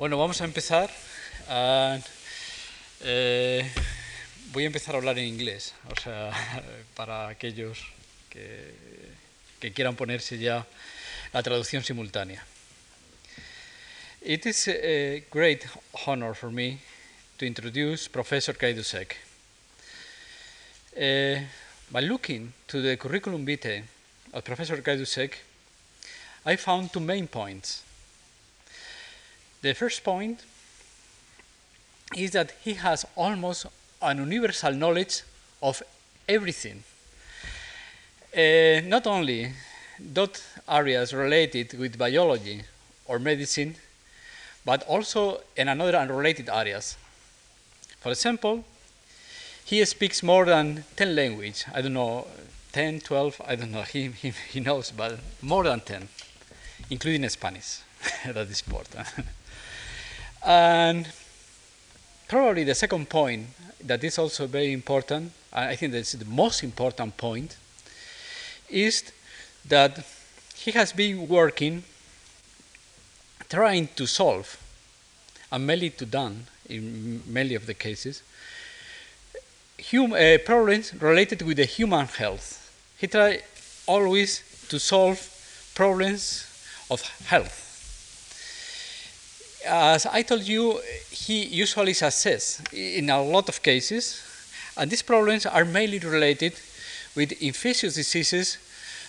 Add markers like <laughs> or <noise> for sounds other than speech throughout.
Bueno, vamos a empezar. Ah, eh, voy a empezar a hablar en inglés, o sea, <laughs> para aquellos que, quieran ponerse ya la traducción simultánea. It is a great honor for me to introduce Professor Kaidusek. Uh, by looking to the curriculum vitae of Professor Kaidusek, I found two main points. The first point is that he has almost an universal knowledge of everything. Uh, not only dot areas related with biology or medicine, but also in another unrelated areas. For example, he speaks more than 10 languages. I don't know, 10, 12, I don't know, <laughs> he, he, he knows, but more than 10, including Spanish. <laughs> that is important. <laughs> and probably the second point that is also very important, I think that's the most important point, is that he has been working trying to solve, and mainly to done in many of the cases, hum, uh, problems related with the human health. He tried always to solve problems of health. As I told you, he usually succeeds in a lot of cases, and these problems are mainly related with infectious diseases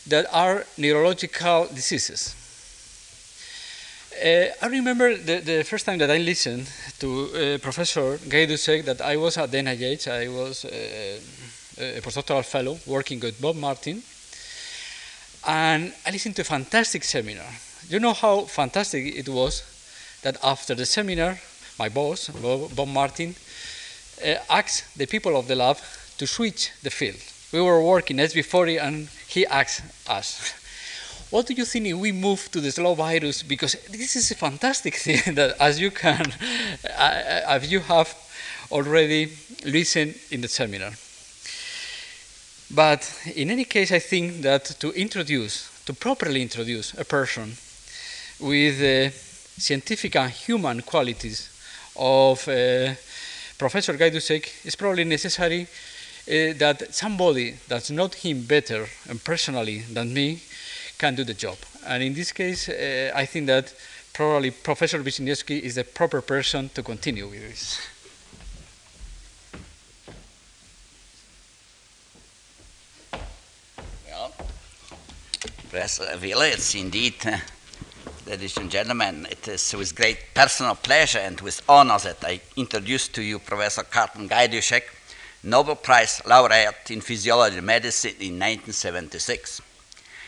that are neurological diseases. Uh, I remember the, the, first time that I listened to uh, Professor Gajdusek that I was at the NIH, I was uh, a postdoctoral fellow working with Bob Martin, and I listened to a fantastic seminar. You know how fantastic it was that after the seminar, my boss, Bob, Martin, uh, asked the people of the lab to switch the field. We were working SV40 and he asked us, what do you think if we move to the slow virus? Because this is a fantastic <laughs> thing that, as you can, <laughs> as you have already listened in the seminar. But in any case, I think that to introduce, to properly introduce a person with the scientific and human qualities of uh, Professor Gajdusek is probably necessary uh, that somebody that's not him better and personally than me can do the job. And in this case, uh, I think that probably Professor Wisniewski is the proper person to continue with this. Well, Professor Wille, it's indeed, uh, ladies and gentlemen, it is with great personal pleasure and with honor that I introduce to you Professor Carleton Gajdusek, Nobel Prize laureate in physiology and medicine in 1976.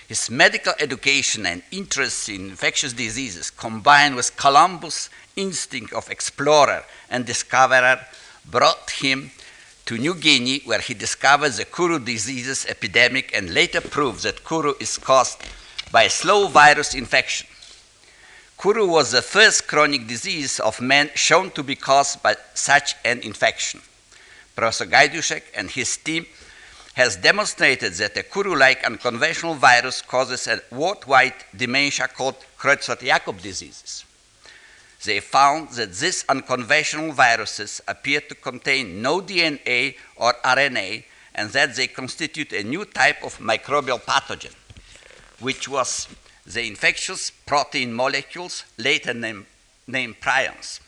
His medical education and interest in infectious diseases, combined with Columbus' instinct of explorer and discoverer, brought him to New Guinea, where he discovered the Kuru diseases epidemic and later proved that Kuru is caused by a slow virus infection. Kuru was the first chronic disease of man shown to be caused by such an infection. Professor Gajdusek and his team has demonstrated that a Kuru-like unconventional virus causes a worldwide dementia called Creutzfeldt-Jakob diseases. They found that these unconventional viruses appear to contain no DNA or RNA and that they constitute a new type of microbial pathogen, which was the infectious protein molecules later named, named prions.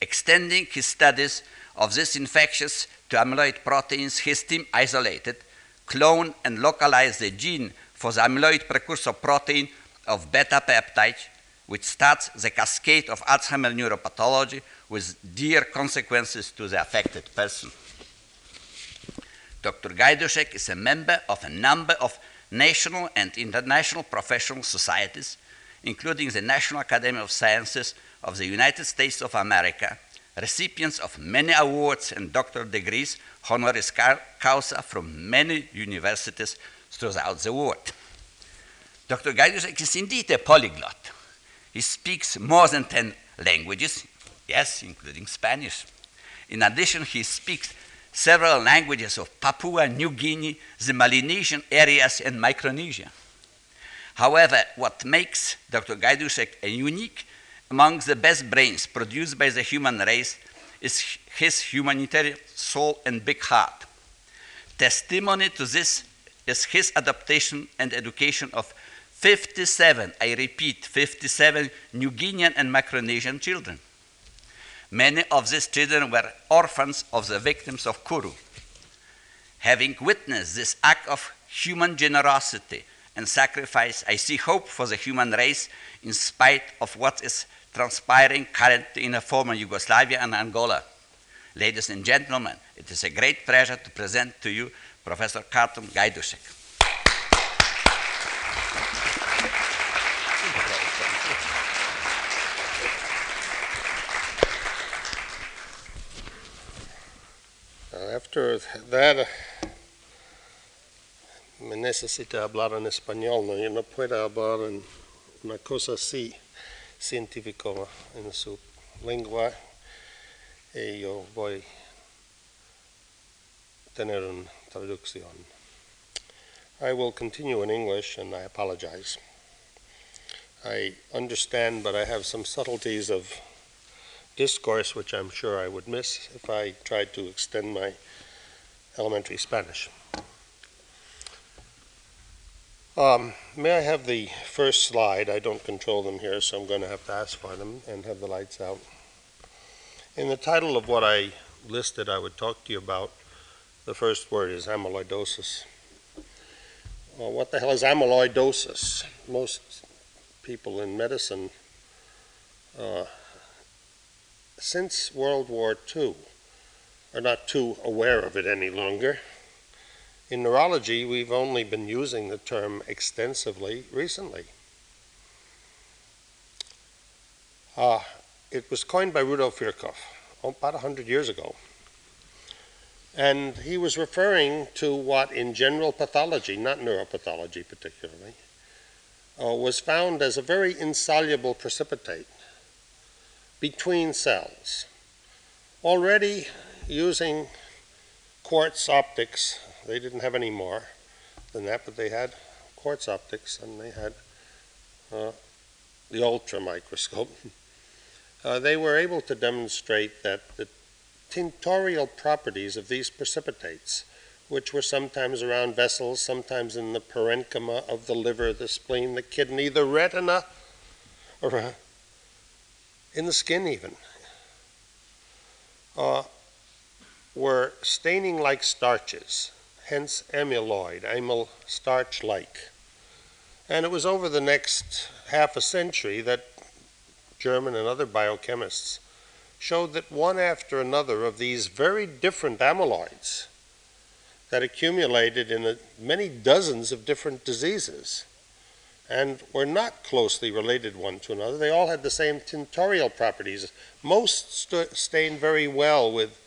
Extending his studies of these infectious to amyloid proteins, his team isolated, cloned, and localized the gene for the amyloid precursor protein of beta peptide, which starts the cascade of Alzheimer's neuropathology with dire consequences to the affected person. Dr. Gajdusek is a member of a number of national and international professional societies, including the National Academy of Sciences of the United States of America, recipients of many awards and doctoral degrees, honoris causa from many universities throughout the world. Dr. Gajdusek is indeed a polyglot. He speaks more than 10 languages, yes, including Spanish. In addition, he speaks several languages of Papua New Guinea, the Melanesian areas, and Micronesia. However, what makes Dr. Gajdusek a unique among the best brains produced by the human race is his humanitarian soul and big heart. Testimony to this is his adaptation and education of 57, I repeat, 57 New Guinean and Micronesian children. Many of these children were orphans of the victims of Kuru. Having witnessed this act of human generosity and sacrifice, I see hope for the human race in spite of what is transpiring currently in a former Yugoslavia and Angola. Ladies and gentlemen, it is a great pleasure to present to you Professor Carleton Gajdusek. After that, me necesita hablar en español, no, yo no puedo hablar en una cosa así científico en su lengua y yo voy tener una traducción. I will continue in English and I apologize. I understand, but I have some subtleties of discourse which I'm sure I would miss if I tried to extend my elementary Spanish. Um, may I have the first slide? I don't control them here, so I'm going to have to ask for them and have the lights out. In the title of what I listed, I would talk to you about. The first word is amyloidosis. Well, what the hell is amyloidosis? Most people in medicine, uh, since World War II, are not too aware of it any longer. In neurology, we've only been using the term extensively recently. Uh, it was coined by Rudolf Virchow about 100 years ago. And he was referring to what in general pathology, not neuropathology particularly, uh, was found as a very insoluble precipitate between cells. Already using quartz optics. They didn't have any more than that, but they had quartz optics and they had uh, the ultra microscope. <laughs> Uh, they were able to demonstrate that the tinctorial properties of these precipitates, which were sometimes around vessels, sometimes in the parenchyma of the liver, the spleen, the kidney, the retina, or uh, in the skin even, uh, were staining like starches, hence amyloid, amyl starch like. And it was over the next half a century that German and other biochemists showed that one after another of these very different amyloids that accumulated in a, many dozens of different diseases and were not closely related one to another. They all had the same tinctorial properties. Most st- stained very well with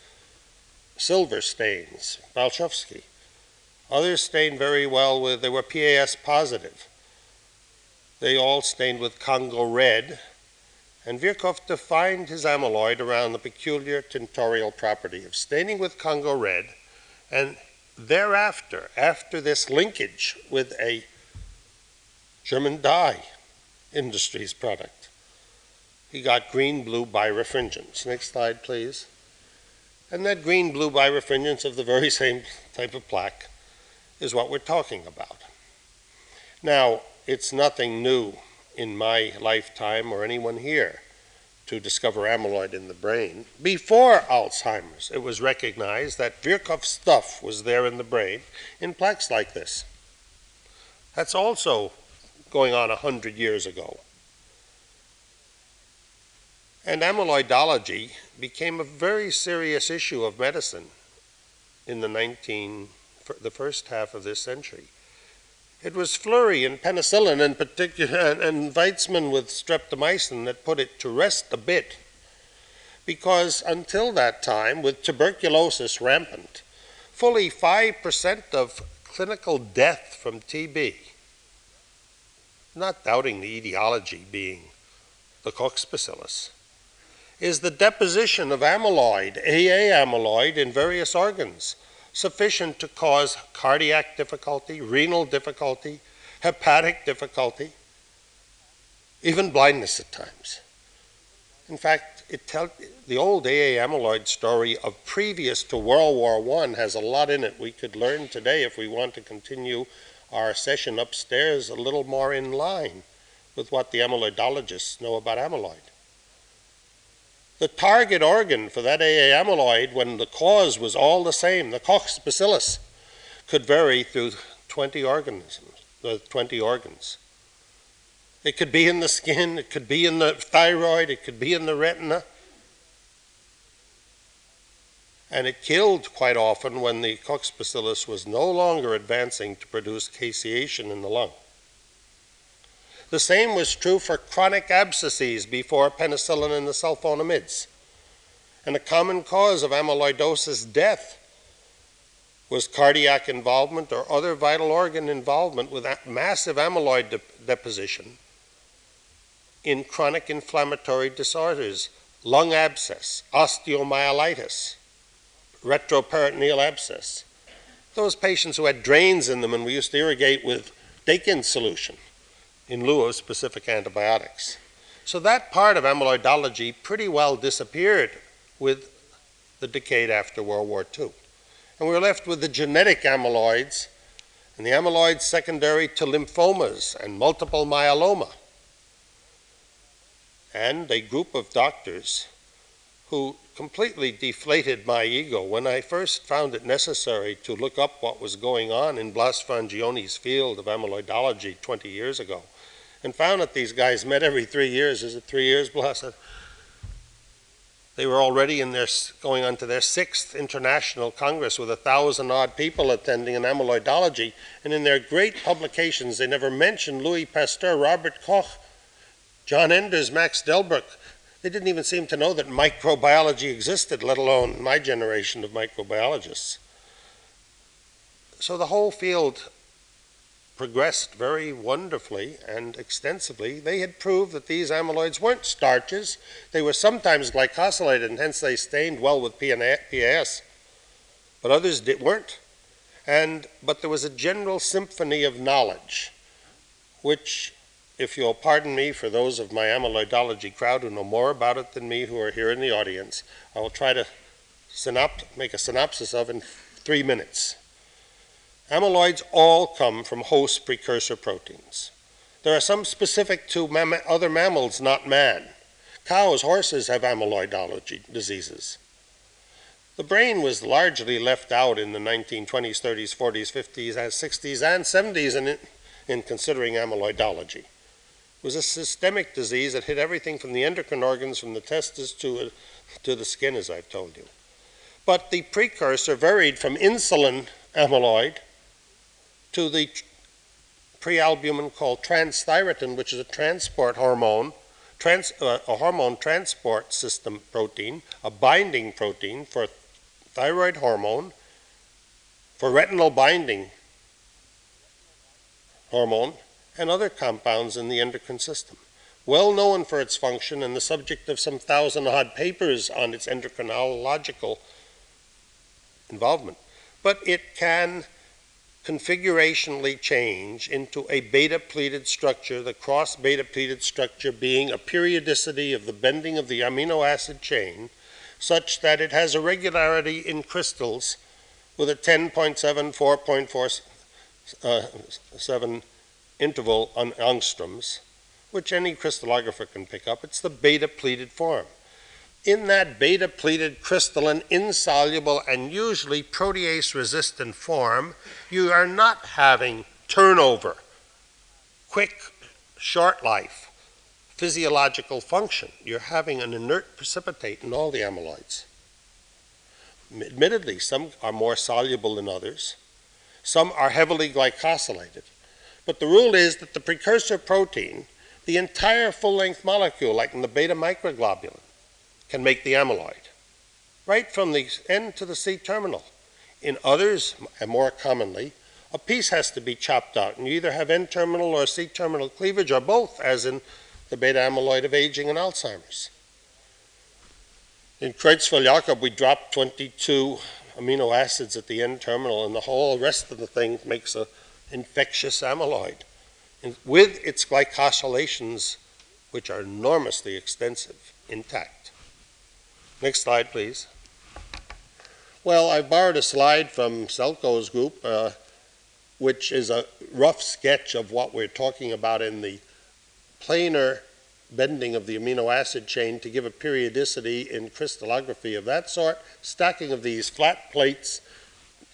silver stains, Bielschowsky. Others stained very well with, they were PAS positive. They all stained with Congo red, and Virchow defined his amyloid around the peculiar tinctorial property of staining with Congo red, and thereafter, after this linkage with a German dye industries product, he got green blue birefringence. Next slide, please. And that green blue birefringence of the very <laughs> same type of plaque is what we're talking about. Now, it's nothing new in my lifetime or anyone here to discover amyloid in the brain. Before Alzheimer's, it was recognized that Virchow stuff was there in the brain in plaques like this. That's also going on a hundred years ago. And amyloidology became a very serious issue of medicine in the 19, the first half of this century. It was Florey and penicillin in particular, and, and Waksman with streptomycin that put it to rest a bit. Because until that time, with tuberculosis rampant, fully 5% of clinical death from TB, not doubting the etiology being the Koch bacillus, is the deposition of amyloid, AA amyloid, in various organs, sufficient to cause cardiac difficulty, renal difficulty, hepatic difficulty, even blindness at times. In fact, it tell, the old AA amyloid story of previous to World War I has a lot in it we could learn today if we want to continue our session upstairs a little more in line with what the amyloidologists know about amyloid. The target organ for that AA amyloid, when the cause was all the same, the Koch's bacillus, could vary through 20 organisms, the 20 organs. It could be in the skin, it could be in the thyroid, it could be in the retina. And it killed quite often when the Koch's bacillus was no longer advancing to produce caseation in the lung. The same was true for chronic abscesses before penicillin and the sulfonamides. And a common cause of amyloidosis death was cardiac involvement or other vital organ involvement with massive amyloid de- deposition in chronic inflammatory disorders, lung abscess, osteomyelitis, retroperitoneal abscess. Those patients who had drains in them and we used to irrigate with Dakin solution in lieu of specific antibiotics. So that part of amyloidology pretty well disappeared with the decade after World War II. And we were left with the genetic amyloids and the amyloids secondary to lymphomas and multiple myeloma. And a group of doctors who completely deflated my ego when I first found it necessary to look up what was going on in Blas Frangione's field of amyloidology 20 years ago and found that these guys met every three years. Is it three years, Blas? They were already in their going on to their sixth international congress with a thousand odd people attending in amyloidology, and in their great publications they never mentioned Louis Pasteur, Robert Koch, John Enders, Max Delbruck. They didn't even seem to know that microbiology existed, let alone my generation of microbiologists. So the whole field progressed very wonderfully and extensively. They had proved that these amyloids weren't starches. They were sometimes glycosylated, and hence they stained well with PAS. But others weren't. And, but there was a general symphony of knowledge, which, if you'll pardon me for those of my amyloidology crowd who know more about it than me who are here in the audience, I will try to synopt- make a synopsis of in three minutes. Amyloids all come from host precursor proteins. There are some specific to mam- other mammals, not man. Cows, horses have amyloidology diseases. The brain was largely left out in the 1920s, 30s, 40s, 50s, and 60s, and 70s in, in considering amyloidology. It was a systemic disease that hit everything from the endocrine organs, from the testes to, to the skin, as I've told you. But the precursor varied from insulin amyloid to the prealbumin called transthyretin, which is a transport hormone, trans, uh, a hormone transport system protein, a binding protein for thyroid hormone, for retinal binding hormone, and other compounds in the endocrine system. Well known for its function and the subject of some thousand odd papers on its endocrinological involvement. But it can configurationally change into a beta pleated structure, the cross beta pleated structure being a periodicity of the bending of the amino acid chain such that it has a regularity in crystals with a 10.7, 4.47 uh, interval on angstroms, which any crystallographer can pick up. It's the beta pleated form in that beta pleated crystalline, insoluble, and usually protease resistant form, you are not having turnover, quick, short life, physiological function. You're having an inert precipitate in all the amyloids. Admittedly, some are more soluble than others, some are heavily glycosylated. But the rule is that the precursor protein, the entire full length molecule, like in the beta microglobulin, can make the amyloid, right from the N to the C terminal. In others, and more commonly, a piece has to be chopped out, and you either have N terminal or C terminal cleavage, or both, as in the beta amyloid of aging and Alzheimer's. In Creutzfeldt-Jakob, we drop 22 amino acids at the N terminal, and the whole rest of the thing makes a infectious amyloid, with its glycosylations, which are enormously extensive intact. Next slide, please. Well, I borrowed a slide from Selkoe's group, uh, which is a rough sketch of what we're talking about in the planar bending of the amino acid chain to give a periodicity in crystallography of that sort, stacking of these flat plates,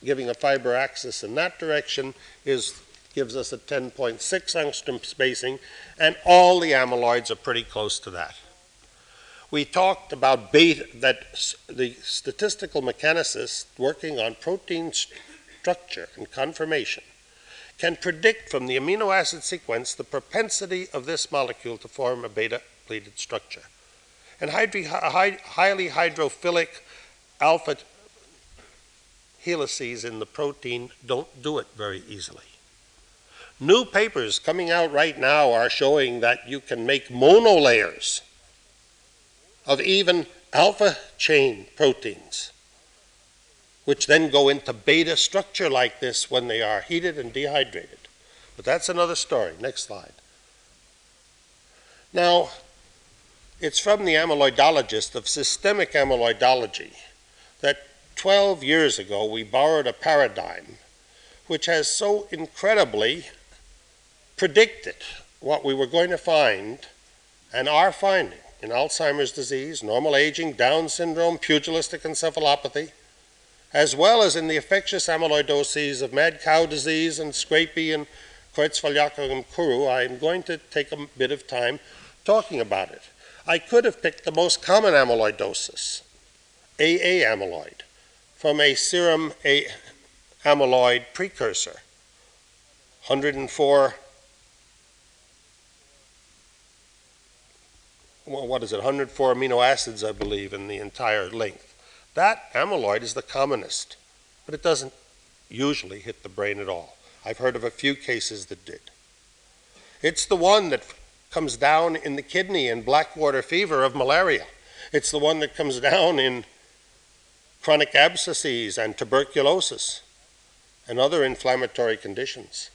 giving a fiber axis in that direction, is gives us a 10.6 angstrom spacing, and all the amyloids are pretty close to that. We talked about beta, that the statistical mechanicist working on protein structure and conformation can predict from the amino acid sequence the propensity of this molecule to form a beta pleated structure. And highly hydrophilic alpha helices in the protein don't do it very easily. New papers coming out right now are showing that you can make monolayers of even alpha chain proteins, which then go into beta structure like this when they are heated and dehydrated. But that's another story. Next slide. Now, it's from the amyloidologist of systemic amyloidology that 12 years ago we borrowed a paradigm which has so incredibly predicted what we were going to find and are finding in Alzheimer's disease, normal aging, Down syndrome, pugilistic encephalopathy, as well as in the infectious amyloidoses of mad cow disease and Scrapie and Creutzfeldt-Jakob and Kuru. I'm going to take a bit of time talking about it. I could have picked the most common amyloidosis, AA amyloid, from a serum a amyloid precursor, 104 well, what is it, 104 amino acids, I believe, in the entire length. That amyloid is the commonest, but it doesn't usually hit the brain at all. I've heard of a few cases that did. It's the one that comes down in the kidney in blackwater fever of malaria. It's the one that comes <laughs> down in chronic abscesses and tuberculosis and other inflammatory conditions.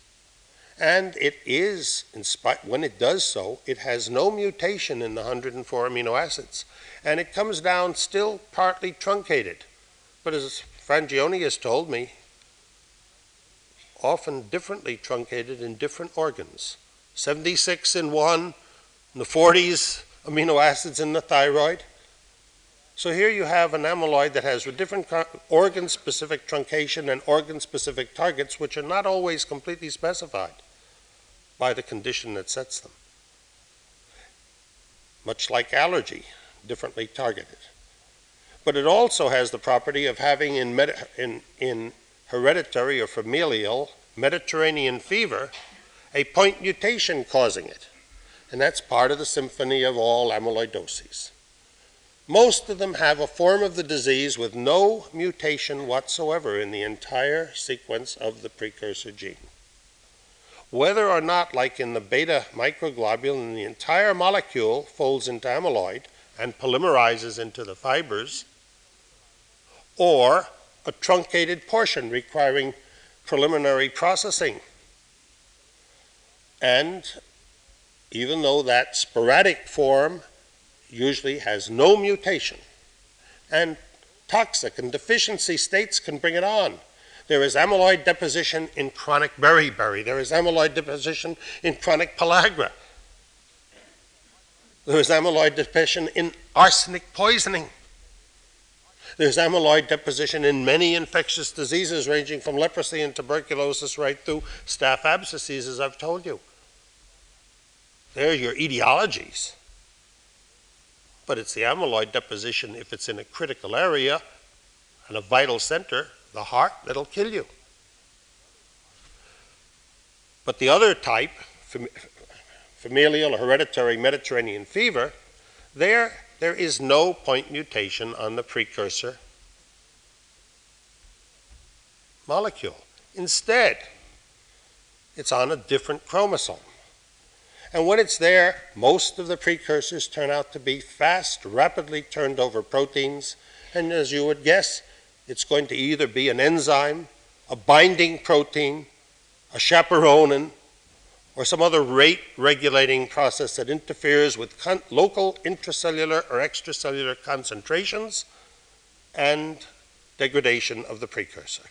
And it is, in spite, when it does so, it has no mutation in the 104 amino acids. And it comes down still partly truncated. But as Frangione has told me, often differently truncated in different organs. 76 in one, in the 40s amino acids in the thyroid. So here you have an amyloid that has different organ specific truncation and organ specific targets, which are not always completely specified by the condition that sets them. Much like allergy, differently targeted. But it also has the property of having in, med- in, in hereditary or familial Mediterranean fever a point mutation causing it. And that's part of the symphony of all amyloidoses. Most of them have a form of the disease with no mutation whatsoever in the entire sequence of the precursor gene. Whether or not, like in the beta microglobulin, the entire molecule folds into amyloid and polymerizes into the fibers, or a truncated portion requiring preliminary processing. And even though that sporadic form usually has no mutation, and toxic and deficiency states can bring it on. There is amyloid deposition in chronic beriberi. There is amyloid deposition in chronic pellagra. There is amyloid deposition in arsenic poisoning. There's amyloid deposition in many infectious diseases, ranging from leprosy and tuberculosis right through staph abscesses, as I've told you. They're your etiologies. But it's the amyloid deposition, if it's in a critical area and a vital center, the heart, that'll kill you. But the other type, fam- familial or hereditary Mediterranean fever, there there is no point mutation on the precursor molecule. Instead, it's on a different chromosome. And when it's there, most of the precursors turn out to be fast, rapidly turned over proteins. And as you would guess, it's going to either be an enzyme, a binding protein, a chaperonin, or some other rate regulating process that interferes with con- local intracellular or extracellular concentrations and degradation of the precursor.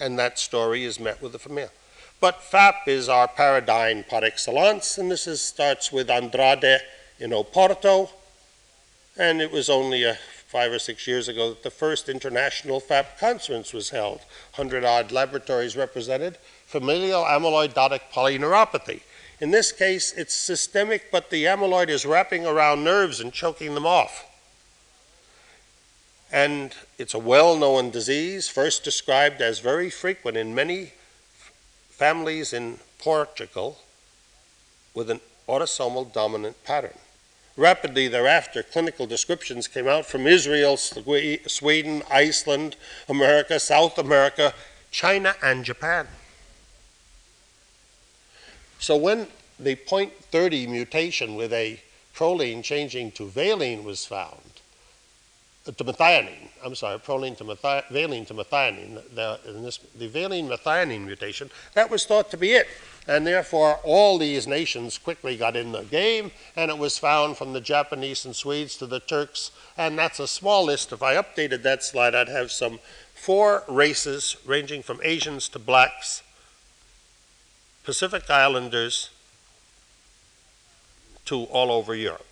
And that story is met with a familial. But FAP is our paradigm par excellence, and this is, starts with Andrade in Oporto, and it was only a five or six years ago that the first international FAP conference was held. 100 odd laboratories represented, familial amyloidotic polyneuropathy. In this case, it's systemic, but the amyloid is wrapping around nerves and choking them off. And it's a well known disease, first described as very frequent in many families in Portugal with an autosomal dominant pattern. Rapidly thereafter, clinical descriptions came out from Israel, Sweden, Iceland, America, South America, China, and Japan. So when the point 30 mutation with a proline changing to valine was found, to methionine, I'm sorry, proline to methi- valine to methionine, the, this, the valine methionine mutation, that was thought to be it. And therefore, all these nations quickly got in the game, and it was found from the Japanese and Swedes to the Turks. And that's a small list. If I updated that slide, I'd have some four races ranging from Asians to blacks, Pacific Islanders to all over Europe.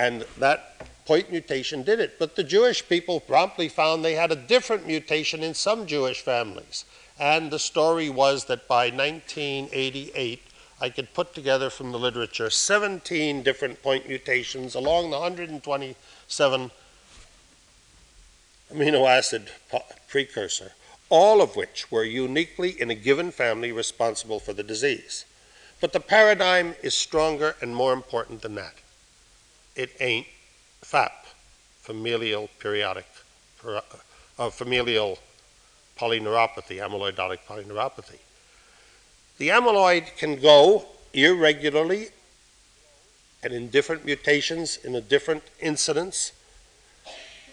And that point mutation did it. But the Jewish people promptly found they had a different mutation in some Jewish families. And the story was that by 1988, I could put together from the literature 17 different point mutations along the 127 amino acid precursor, all of which were uniquely in a given family responsible for the disease. But the paradigm is stronger and more important than that. It ain't FAP, familial periodic, uh, familial polyneuropathy, amyloidotic polyneuropathy. The amyloid can go irregularly and in different mutations, in a different incidence,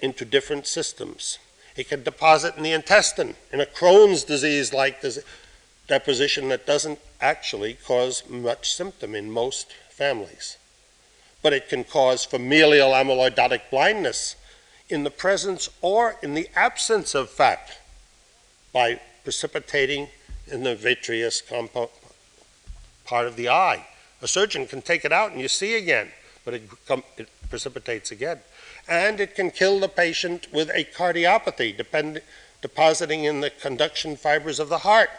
into different systems. It can deposit in the intestine, in a Crohn's disease like deposition that doesn't actually cause much symptom in most families. But it can cause familial amyloidotic blindness in the presence or in the absence of FAP by precipitating in the vitreous compo- part of the eye. A surgeon can take it out and you see again, but it, com- it precipitates again. And it can kill the patient with a cardiopathy, depend- depositing in the conduction fibers of the heart.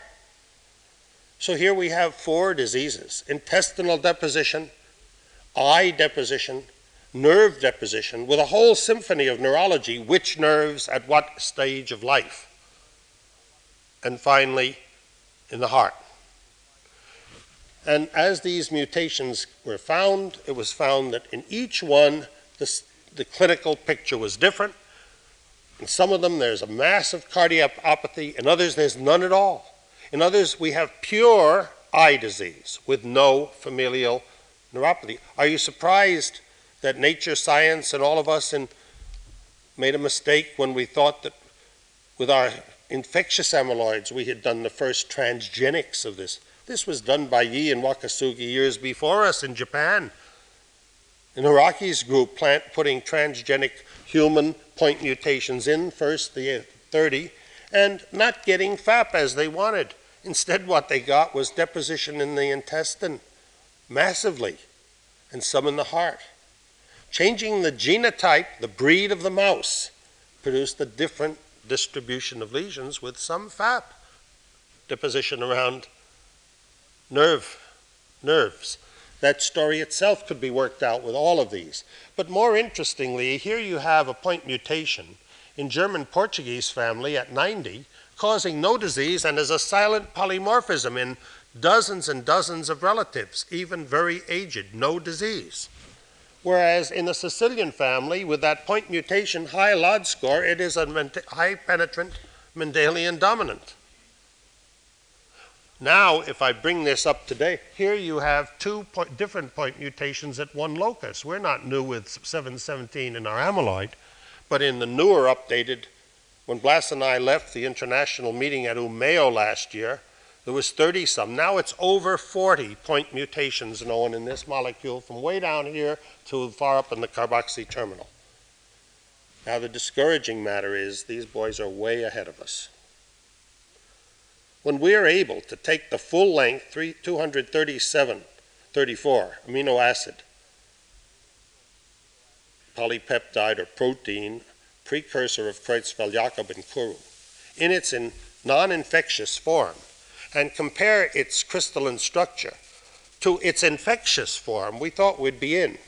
So here we have four diseases intestinal deposition, eye deposition, nerve deposition, with a whole symphony of neurology which nerves at what stage of life and finally in the heart. And as these mutations were found, it was found that in each one, this, the clinical picture was different. In some of them, there's a massive cardiopathy. In others, there's none at all. In others, we have pure eye disease with no familial neuropathy. Are you surprised that nature, science, and all of us in, made a mistake when we thought that with our infectious amyloids, we had done the first transgenics of this. This was done by Yi and Wakasugi years before us in Japan. In Araki's group, plant putting transgenic human point mutations in, first the uh, 30, and not getting FAP as they wanted. Instead, what they got was deposition in the intestine, massively, and some in the heart. Changing the genotype, the breed of the mouse, produced a different distribution of lesions with some FAP deposition around nerve nerves. That story itself could be worked out with all of these. But more interestingly, here you have a point mutation in German Portuguese family at 90, causing no disease and as a silent polymorphism in dozens and dozens of relatives, even very aged, no disease. Whereas in the Sicilian family, with that point mutation high LOD score, it is a high penetrant Mendelian dominant. Now, if I bring this up today, here you have two point, different point mutations at one locus. We're not new with 717 in our amyloid, but in the newer updated When Blas and I left the international meeting at Umeå last year, there was 30 some. Now it's over 40 point mutations known in this molecule from way down here to far up in the carboxy terminal. Now, the discouraging matter is these boys are way ahead of us. When we are able to take the full length 3, 237, 34 amino acid polypeptide or protein precursor of Creutzfeldt-Jakob and Kuru in its non-infectious form and compare its crystalline structure to its infectious form, we thought we'd be in.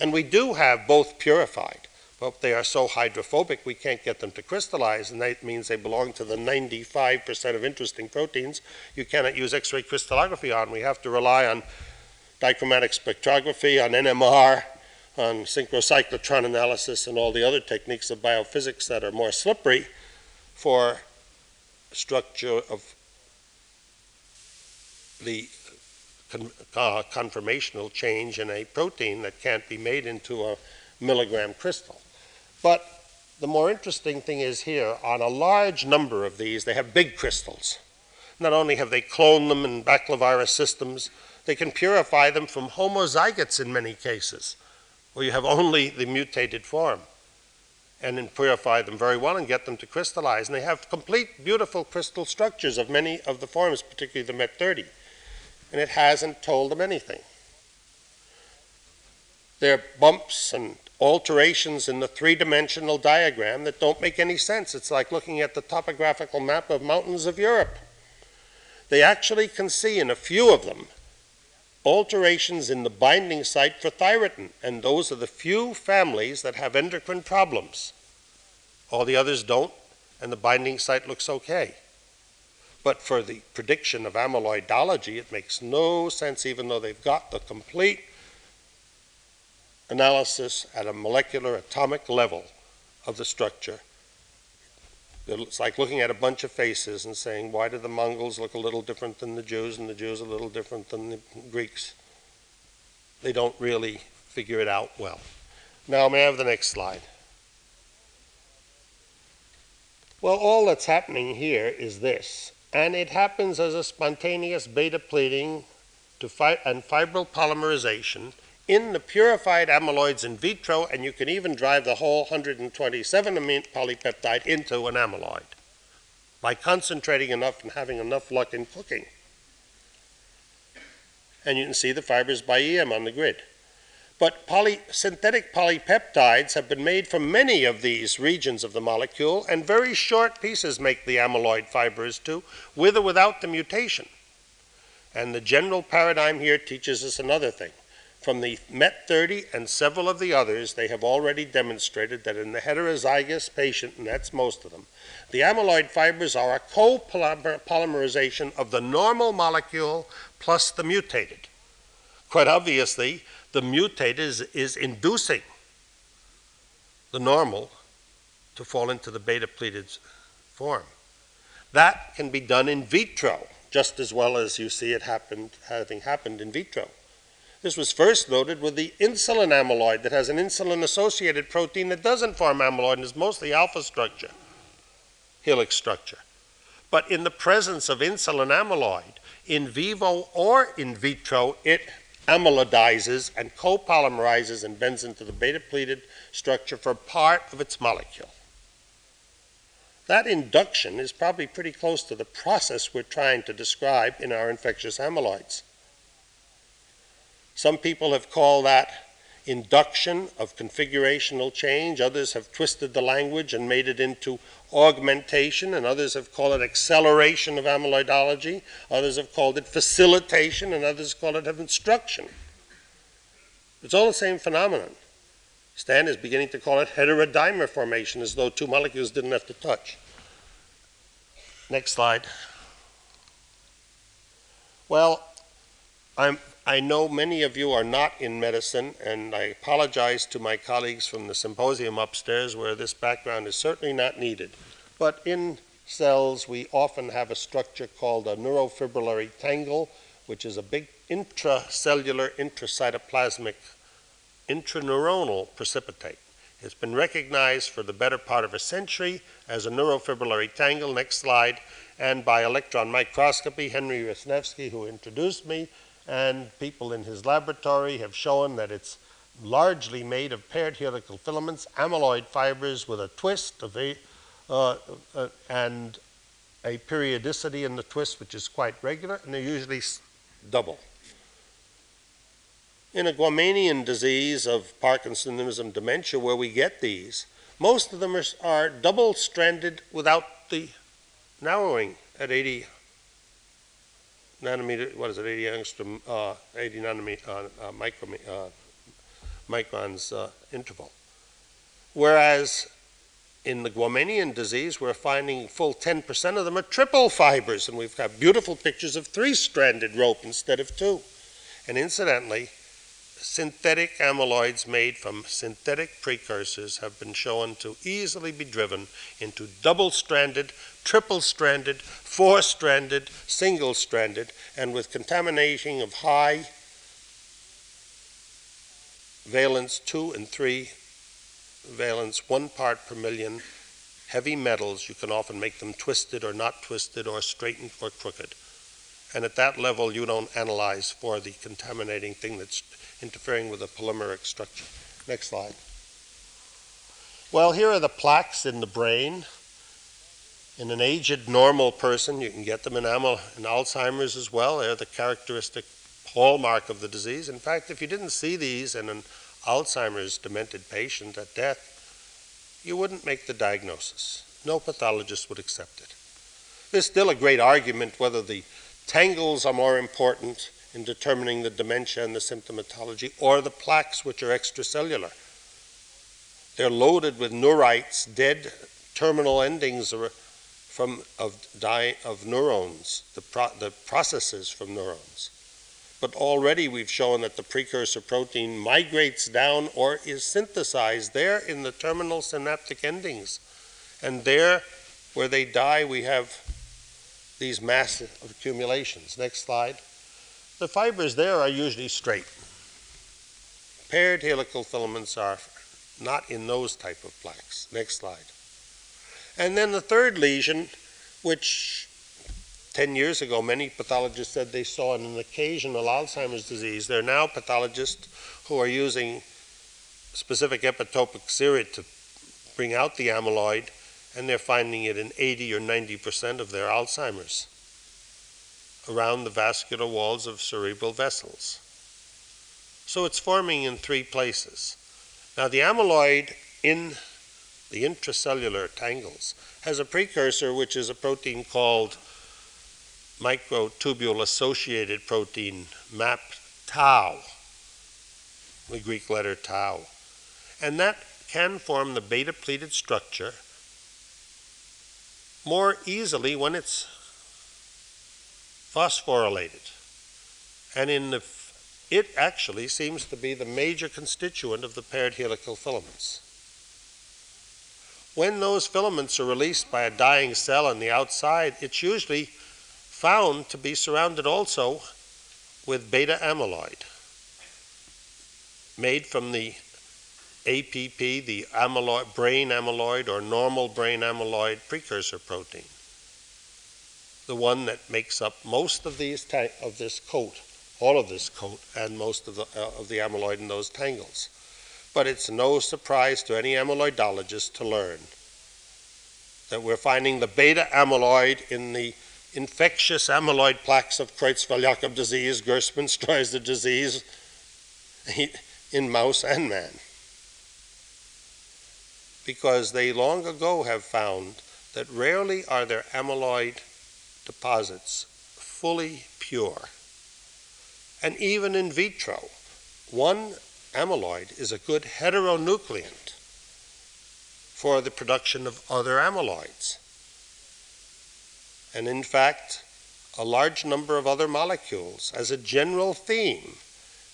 And we do have both purified, but they are so hydrophobic we can't get them to crystallize, and that means they belong to the 95% of interesting proteins you cannot use X-ray crystallography on. We have to rely on dichromatic spectrography, on NMR, on synchrocyclotron analysis, and all the other techniques of biophysics that are more slippery for structure of the con- uh, conformational change in a protein that can't be made into a milligram crystal. But the more interesting thing is here, on a large number of these, they have big crystals. Not only have they cloned them in baculovirus systems, they can purify them from homozygotes in many cases, where you have only the mutated form, and then purify them very well and get them to crystallize. And they have complete, beautiful crystal structures of many of the forms, particularly the MET30 and it hasn't told them anything. There are bumps and alterations in the three dimensional diagram that don't make any sense. It's like looking at the topographical map of mountains of Europe. They actually can see in a few of them alterations in the binding site for thyrotin, and those are the few families that have endocrine problems. All the others don't, and the binding site looks okay. But for the prediction of amyloidology, it makes no sense, even though they've got the complete analysis at a molecular atomic level of the structure. It's like looking at a bunch of faces and saying, why do the Mongols look a little different than the Jews and the Jews a little different than the Greeks? They don't really figure it out well. Now, may I have the next slide? Well, all that's happening here is this and it happens as a spontaneous beta pleating to fi- and fibril polymerization in the purified amyloids in vitro, and you can even drive the whole 127 amine polypeptide into an amyloid by concentrating enough and having enough luck in cooking. And you can see the fibers by EM on the grid. But poly, synthetic polypeptides have been made from many of these regions of the molecule, and very short pieces make the amyloid fibers too, with or without the mutation. And the general paradigm here teaches us another thing. From the MET30 and several of the others, they have already demonstrated that in the heterozygous patient, and that's most of them, the amyloid fibers are a co-polymerization of the normal molecule plus the mutated. Quite obviously, the mutated is, is inducing the normal to fall into the beta pleated form. That can be done in vitro just as well as you see it happened, having happened in vitro. This was first noted with the insulin amyloid that has an insulin associated protein that doesn't form amyloid and is mostly alpha structure, helix structure. But in the presence of insulin amyloid, in vivo or in vitro, it amyloidizes and copolymerizes and bends into the beta pleated structure for part of its molecule. That induction is probably pretty close to the process we're trying to describe in our infectious amyloids. Some people have called that induction of configurational change. Others have twisted the language and made it into augmentation, and others have called it acceleration of amyloidology. Others have called it facilitation, and others call it instruction. It's all the same phenomenon. Stan is beginning to call it heterodimer formation, as though two molecules didn't have to touch. Next slide. Well, I'm I know many of you are not in medicine, and I apologize to my colleagues from the symposium upstairs where this background is certainly not needed. But in cells, we often have a structure called a neurofibrillary tangle, which is a big intracellular, intracytoplasmic, intraneuronal precipitate. It's been recognized for the better part of a century as a neurofibrillary tangle. Next slide. And by electron microscopy, Henry Wisniewski, who introduced me, and people in his laboratory have shown that it's largely made of paired helical filaments, amyloid fibers with a twist of a, uh, uh, and a periodicity in the twist which is quite regular, and they're usually double. In a Guamanian disease of Parkinsonism dementia, where we get these, most of them are, are double stranded without the narrowing at 80 nanometer, what is it, 80 angstrom, uh, 80 nanometer, uh, uh, uh, microns uh, interval. Whereas in the Guamanian disease, we're finding full 10% of them are triple fibers, and we've got beautiful pictures of three stranded rope instead of two. And incidentally, synthetic amyloids made from synthetic precursors have been shown to easily be driven into double stranded, triple stranded, four stranded, single stranded, and with contamination of high valence 2 and 3 valence, one part per million heavy metals, you can often make them twisted or not twisted or straightened or crooked. And at that level, you don't analyze for the contaminating thing that's interfering with the polymeric structure. Next slide. Well, here are the plaques in the brain. In an aged normal person, you can get them in, in Alzheimer's as well. They're the characteristic hallmark of the disease. In fact, if you didn't see these in an Alzheimer's demented patient at death, you wouldn't make the diagnosis. No pathologist would accept it. There's still a great argument whether the tangles are more important in determining the dementia and the symptomatology or the plaques, which are extracellular. They're loaded with neurites, dead terminal endings from, of, die, of neurons, the, pro, the processes from neurons but already we've shown that the precursor protein migrates down or is synthesized there in the terminal synaptic endings. And there, where they die, we have these massive accumulations. Next slide. The fibers there are usually straight. Paired helical filaments are not in those type of plaques. Next slide. And then the third lesion, which 10 years ago, many pathologists said they saw in an occasional Alzheimer's disease. There are now pathologists who are using specific epitopic serid to bring out the amyloid, and they're finding it in 80 or 90 percent of their Alzheimer's around the vascular walls of cerebral vessels. So it's forming in three places. Now, the amyloid in the intracellular tangles has a precursor, which is a protein called microtubule associated protein MAP tau, the Greek letter tau. And that can form the beta pleated structure more easily when it's phosphorylated. And in the, it actually seems to be the major constituent of the paired helical filaments. When those filaments are released by a dying cell on the outside, it's usually found to be surrounded also with beta amyloid made from the APP, the amyloid, brain amyloid or normal brain amyloid precursor protein, the one that makes up most of these ta- of this coat, all of this coat, and most of the uh, of the amyloid in those tangles. But it's no surprise to any amyloidologist to learn that we're finding the beta amyloid in the infectious amyloid plaques of Creutzfeldt-Jakob disease, Gerstmann-Streuzer disease <laughs> in mouse and man. Because they long ago have found that rarely are there amyloid deposits fully pure. And even in vitro, one amyloid is a good heteronucleant for the production of other amyloids. And in fact, a large number of other molecules, as a general theme,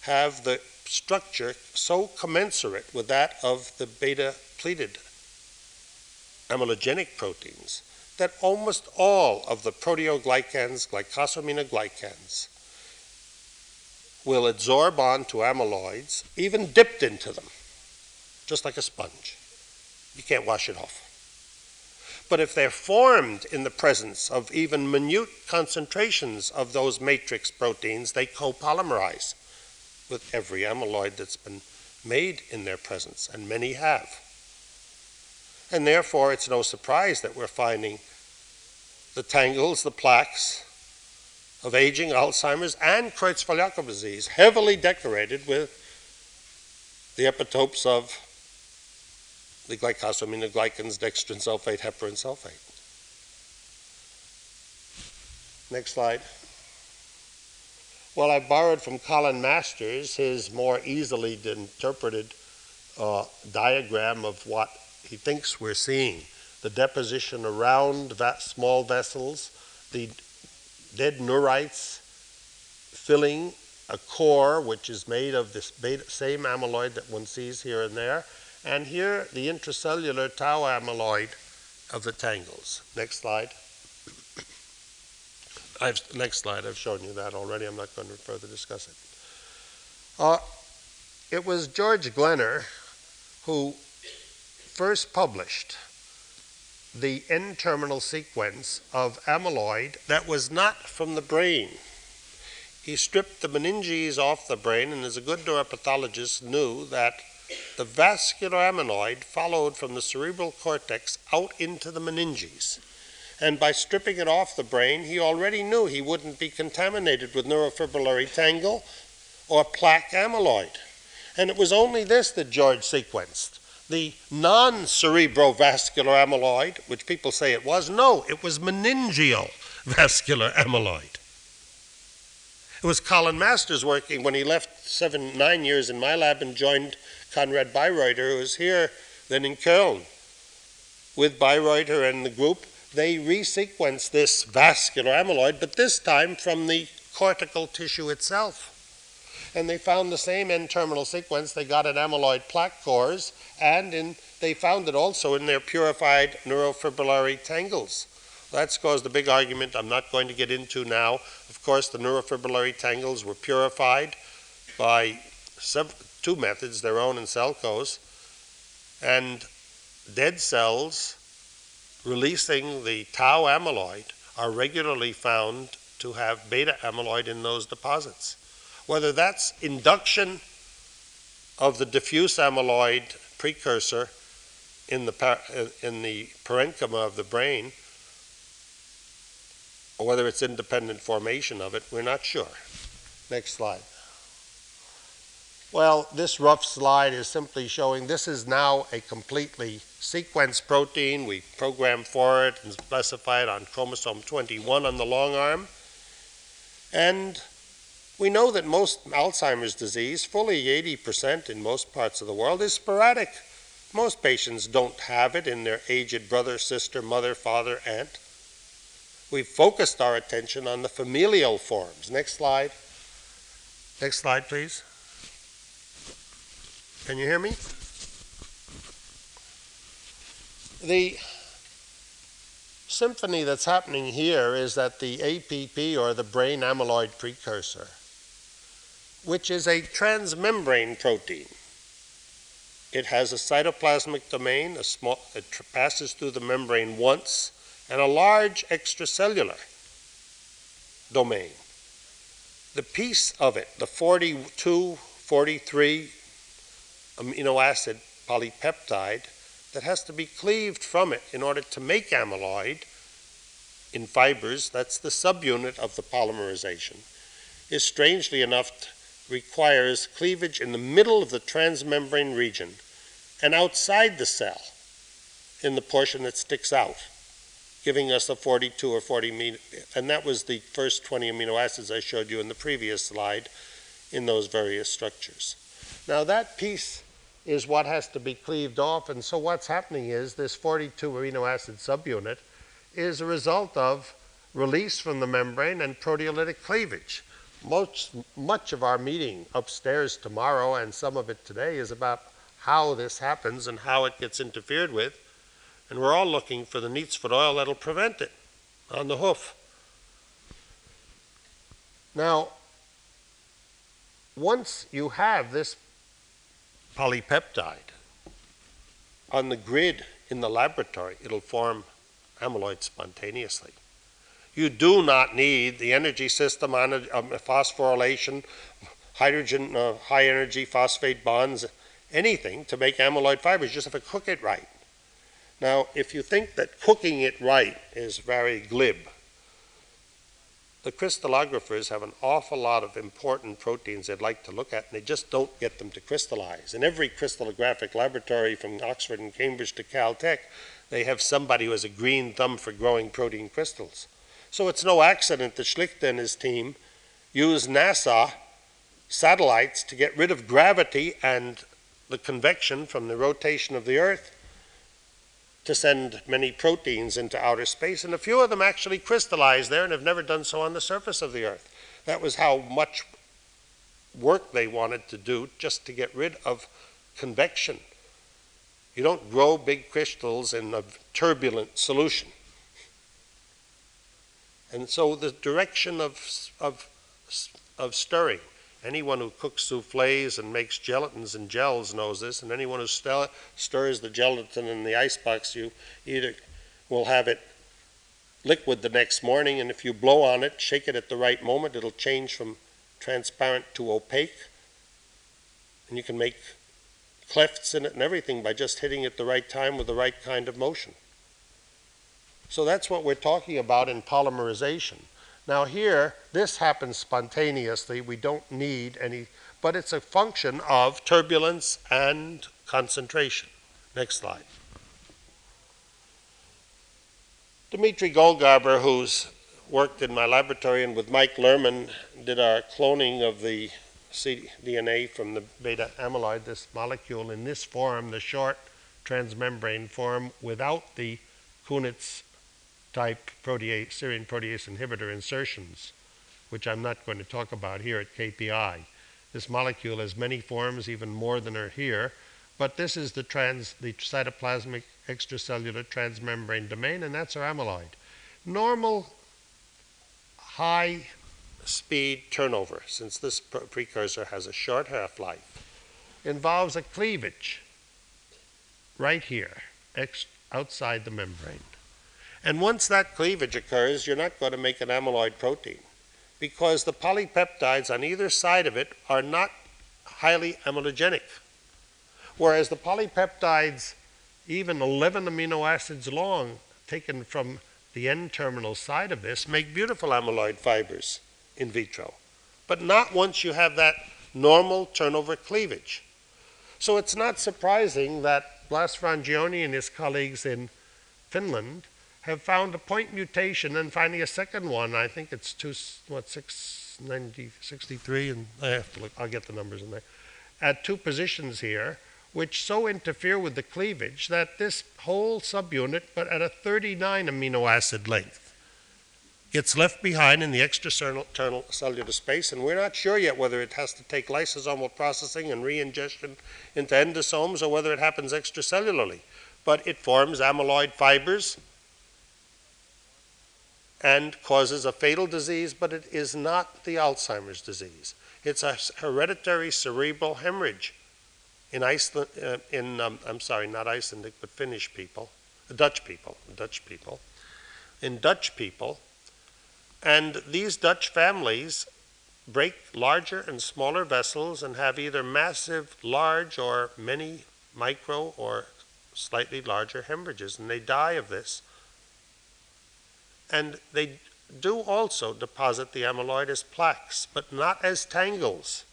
have the structure so commensurate with that of the beta pleated amylogenic proteins that almost all of the proteoglycans, glycosaminoglycans, will adsorb onto amyloids, even dipped into them, just like a sponge. You can't wash it off. But if they're formed in the presence of even minute concentrations of those matrix proteins, they copolymerize with every amyloid that's been made in their presence, and many have. And therefore, it's no surprise that we're finding the tangles, the plaques of aging, Alzheimer's, and Creutzfeldt-Jakob disease heavily decorated with the epitopes of the glycosaminoglycans, dextrin sulfate, heparin sulfate. Next slide. Well, I borrowed from Colin Masters his more easily interpreted uh, diagram of what he thinks we're seeing the deposition around small vessels, the dead neurites filling a core which is made of this beta, same amyloid that one sees here and there, and here the intracellular tau amyloid of the tangles. Next slide. <coughs> I've, next slide, I've shown you that already. I'm not going to further discuss it. Uh, it was George Glenner who first published the N terminal sequence of amyloid that was not from the brain. He stripped the meninges off the brain, and as a good neuropathologist, knew that the vascular amyloid followed from the cerebral cortex out into the meninges. And by stripping it off the brain, he already knew he wouldn't be contaminated with neurofibrillary tangle or plaque amyloid. And it was only this that George sequenced the non cerebrovascular amyloid, which people say it was. No, it was meningeal vascular amyloid. It was Colin Masters working when he left seven, nine years in my lab and joined Conrad Bayreuther, who was here then in Köln. With Bayreuther and the group, they resequenced this vascular amyloid, but this time from the cortical tissue itself and they found the same N-terminal sequence. They got in amyloid plaque cores, and in, they found it also in their purified neurofibrillary tangles. That's caused a big argument I'm not going to get into now. Of course, the neurofibrillary tangles were purified by two methods, their own and Selko's, and dead cells releasing the tau amyloid are regularly found to have beta amyloid in those deposits whether that's induction of the diffuse amyloid precursor in the, in the parenchyma of the brain, or whether it's independent formation of it, we're not sure. Next slide. Well, this rough slide is simply showing this is now a completely sequenced protein. We program for it and specify it on chromosome 21 on the long arm. And we know that most Alzheimer's disease, fully 80% in most parts of the world, is sporadic. Most patients don't have it in their aged brother, sister, mother, father, aunt. We've focused our attention on the familial forms. Next slide. Next slide, please. Can you hear me? The symphony that's happening here is that the APP, or the brain amyloid precursor, which is a transmembrane protein. It has a cytoplasmic domain, a small, it passes through the membrane once, and a large extracellular domain. The piece of it, the 42, 43 amino acid polypeptide, that has to be cleaved from it in order to make amyloid in fibers, that's the subunit of the polymerization, is strangely enough requires cleavage in the middle of the transmembrane region and outside the cell in the portion that sticks out, giving us a 42 or 40 and that was the first 20 amino acids I showed you in the previous slide in those various structures. Now that piece is what has to be cleaved off, and so what's happening is this 42 amino acid subunit is a result of release from the membrane and proteolytic cleavage. Most, much of our meeting upstairs tomorrow and some of it today is about how this happens and how it gets interfered with. And we're all looking for the Kneadsfoot oil that'll prevent it on the hoof. Now, once you have this polypeptide, on the grid in the laboratory, it'll form amyloid spontaneously. You do not need the energy system on a, um, phosphorylation, hydrogen, uh, high energy phosphate bonds, anything to make amyloid fibers. You just have to cook it right. Now, if you think that cooking it right is very glib, the crystallographers have an awful lot of important proteins they'd like to look at, and they just don't get them to crystallize. In every crystallographic laboratory from Oxford and Cambridge to Caltech, they have somebody who has a green thumb for growing protein crystals. So it's no accident that Schlichter and his team used NASA satellites to get rid of gravity and the convection from the rotation of the Earth to send many proteins into outer space, and a few of them actually crystallized there and have never done so on the surface of the Earth. That was how much work they wanted to do just to get rid of convection. You don't grow big crystals in a turbulent solution. And so the direction of, of, of stirring Anyone who cooks souffles and makes gelatins and gels knows this, and anyone who st- stirs the gelatin in the icebox, you either will have it liquid the next morning, and if you blow on it, shake it at the right moment, it'll change from transparent to opaque. And you can make clefts in it and everything by just hitting it the right time with the right kind of motion. So that's what we're talking about in polymerization. Now here, this happens spontaneously. We don't need any, but it's a function of turbulence and concentration. Next slide. Dmitry Goldgarber, who's worked in my laboratory and with Mike Lerman did our cloning of the cDNA from the beta amyloid, this molecule in this form, the short transmembrane form, without the Kunitz type protease, serine protease inhibitor insertions, which I'm not going to talk about here at KPI. This molecule has many forms, even more than are here, but this is the, trans, the cytoplasmic extracellular transmembrane domain, and that's our amyloid. Normal high speed turnover, since this precursor has a short half life, involves a cleavage right here, outside the membrane. And once that cleavage occurs, you're not going to make an amyloid protein because the polypeptides on either side of it are not highly amyloidogenic. Whereas the polypeptides, even 11 amino acids long, taken from the N terminal side of this, make beautiful amyloid fibers in vitro. But not once you have that normal turnover cleavage. So it's not surprising that Blas Frangioni and his colleagues in Finland have found a point mutation and finding a second one. I think it's two, what, 690, 63, and I have to look, I'll get the numbers in there, at two positions here, which so interfere with the cleavage that this whole subunit, but at a 39 amino acid length, gets left behind in the extracellular space, and we're not sure yet whether it has to take lysosomal processing and re-ingestion into endosomes or whether it happens extracellularly. But it forms amyloid fibers and causes a fatal disease, but it is not the Alzheimer's disease. It's a hereditary cerebral hemorrhage in Iceland, uh, in, um, I'm sorry, not Icelandic, but Finnish people, Dutch people, Dutch people, in Dutch people. And these Dutch families break larger and smaller vessels and have either massive, large, or many micro or slightly larger hemorrhages, and they die of this and they do also deposit the amyloid as plaques, but not as tangles.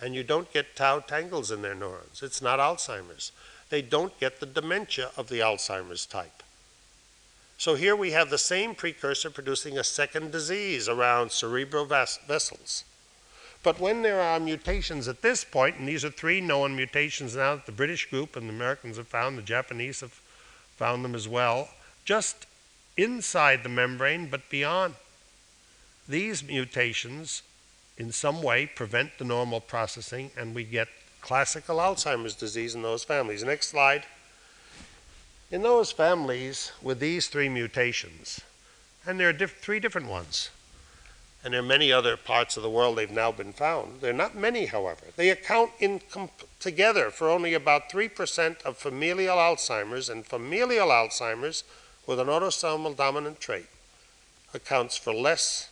And you don't get tau tangles in their neurons. It's not Alzheimer's. They don't get the dementia of the Alzheimer's type. So here we have the same precursor producing a second disease around cerebral vessels. But when there are mutations at this point, and these are three known mutations now that the British group and the Americans have found, the Japanese have found them as well, just inside the membrane but beyond. These mutations, in some way, prevent the normal processing, and we get classical Alzheimer's disease in those families. Next slide. In those families with these three mutations, and there are diff- three different ones, and there are many other parts of the world they've now been found. There are not many, however. They account together for only about 3% of familial Alzheimer's, and familial Alzheimer's with an autosomal dominant trait accounts for less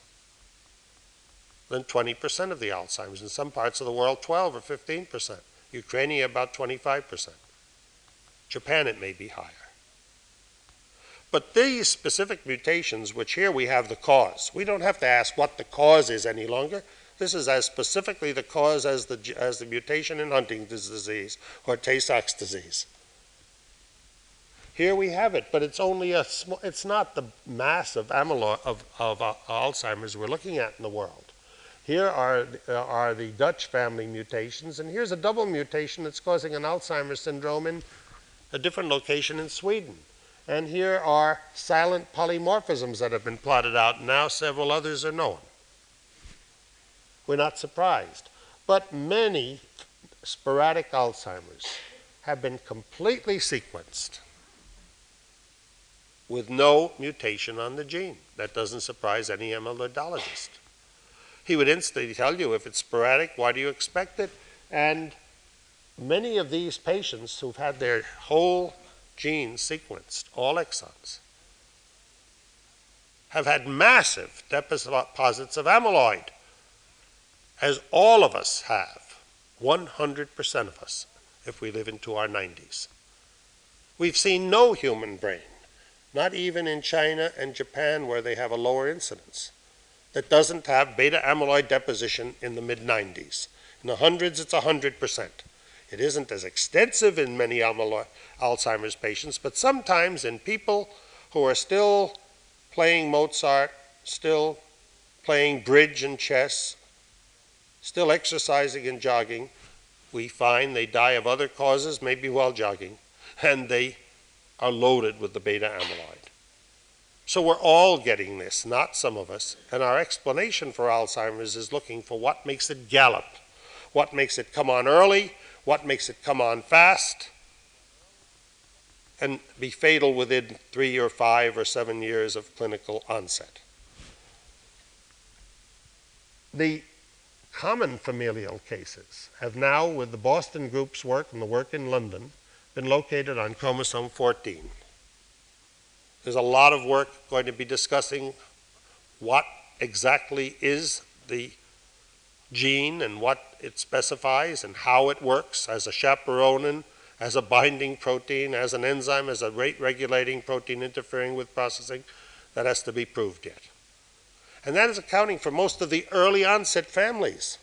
than 20% of the Alzheimer's. In some parts of the world, 12 or 15%. Ukraine, about 25%. Japan, it may be higher. But these specific mutations, which here we have the cause, we don't have to ask what the cause is any longer. This is as specifically the cause as the, as the mutation in Huntington's disease or Tay Sachs disease. Here we have it, but it's only a small, it's not the mass of amyloid of, of uh, Alzheimer's we're looking at in the world. Here are, uh, are the Dutch family mutations, and here's a double mutation that's causing an Alzheimer's syndrome in a different location in Sweden. And here are silent polymorphisms that have been plotted out, and now several others are known. We're not surprised. But many sporadic Alzheimer's have been completely sequenced with no mutation on the gene. That doesn't surprise any amyloidologist. He would instantly tell you if it's sporadic, why do you expect it? And many of these patients who've had their whole gene sequenced, all exons, have had massive deposits of amyloid, as all of us have, 100% of us, if we live into our 90s. We've seen no human brain, not even in China and Japan where they have a lower incidence, that doesn't have beta amyloid deposition in the mid 90s. In the hundreds, it's 100%. It isn't as extensive in many amyloid, Alzheimer's patients, but sometimes in people who are still playing Mozart, still playing bridge and chess, still exercising and jogging, we find they die of other causes, maybe while jogging, and they are loaded with the beta amyloid. So we're all getting this, not some of us, and our explanation for Alzheimer's is looking for what makes it gallop, what makes it come on early, what makes it come on fast and be fatal within three or five or seven years of clinical onset. The common familial cases have now, with the Boston group's work and the work in London, been located on chromosome 14. There's a lot of work going to be discussing what exactly is the gene and what it specifies and how it works as a chaperonin, as a binding protein, as an enzyme, as a rate regulating protein interfering with processing, that has to be proved yet. And that is accounting for most of the early onset families.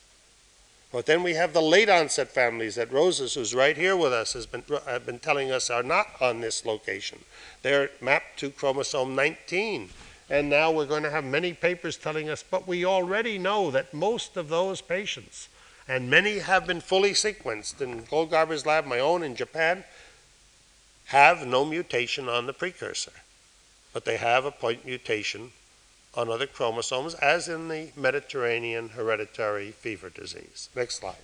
But then we have the late onset families that Roses, who's right here with us, has been, been telling us are not on this location. They're mapped to chromosome 19 and now we're going to have many papers telling us, but we already know that most of those patients, and many have been fully sequenced in Goldgarber's lab, my own in Japan, have no mutation on the precursor. But they have a point mutation on other chromosomes, as in the Mediterranean hereditary fever disease. Next slide.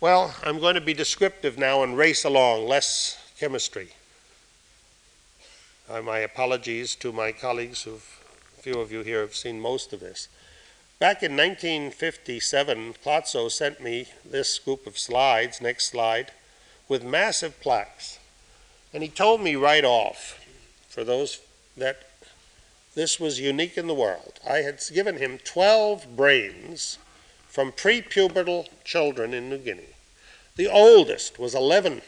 Well, I'm going to be descriptive now and race along, less chemistry. Uh, my apologies to my colleagues who a few of you here have seen most of this. Back in 1957, Klotzo sent me this group of slides, next slide, with massive plaques. And he told me right off, for those that this was unique in the world. I had given him 12 brains from prepubertal children in New Guinea. The oldest was 11.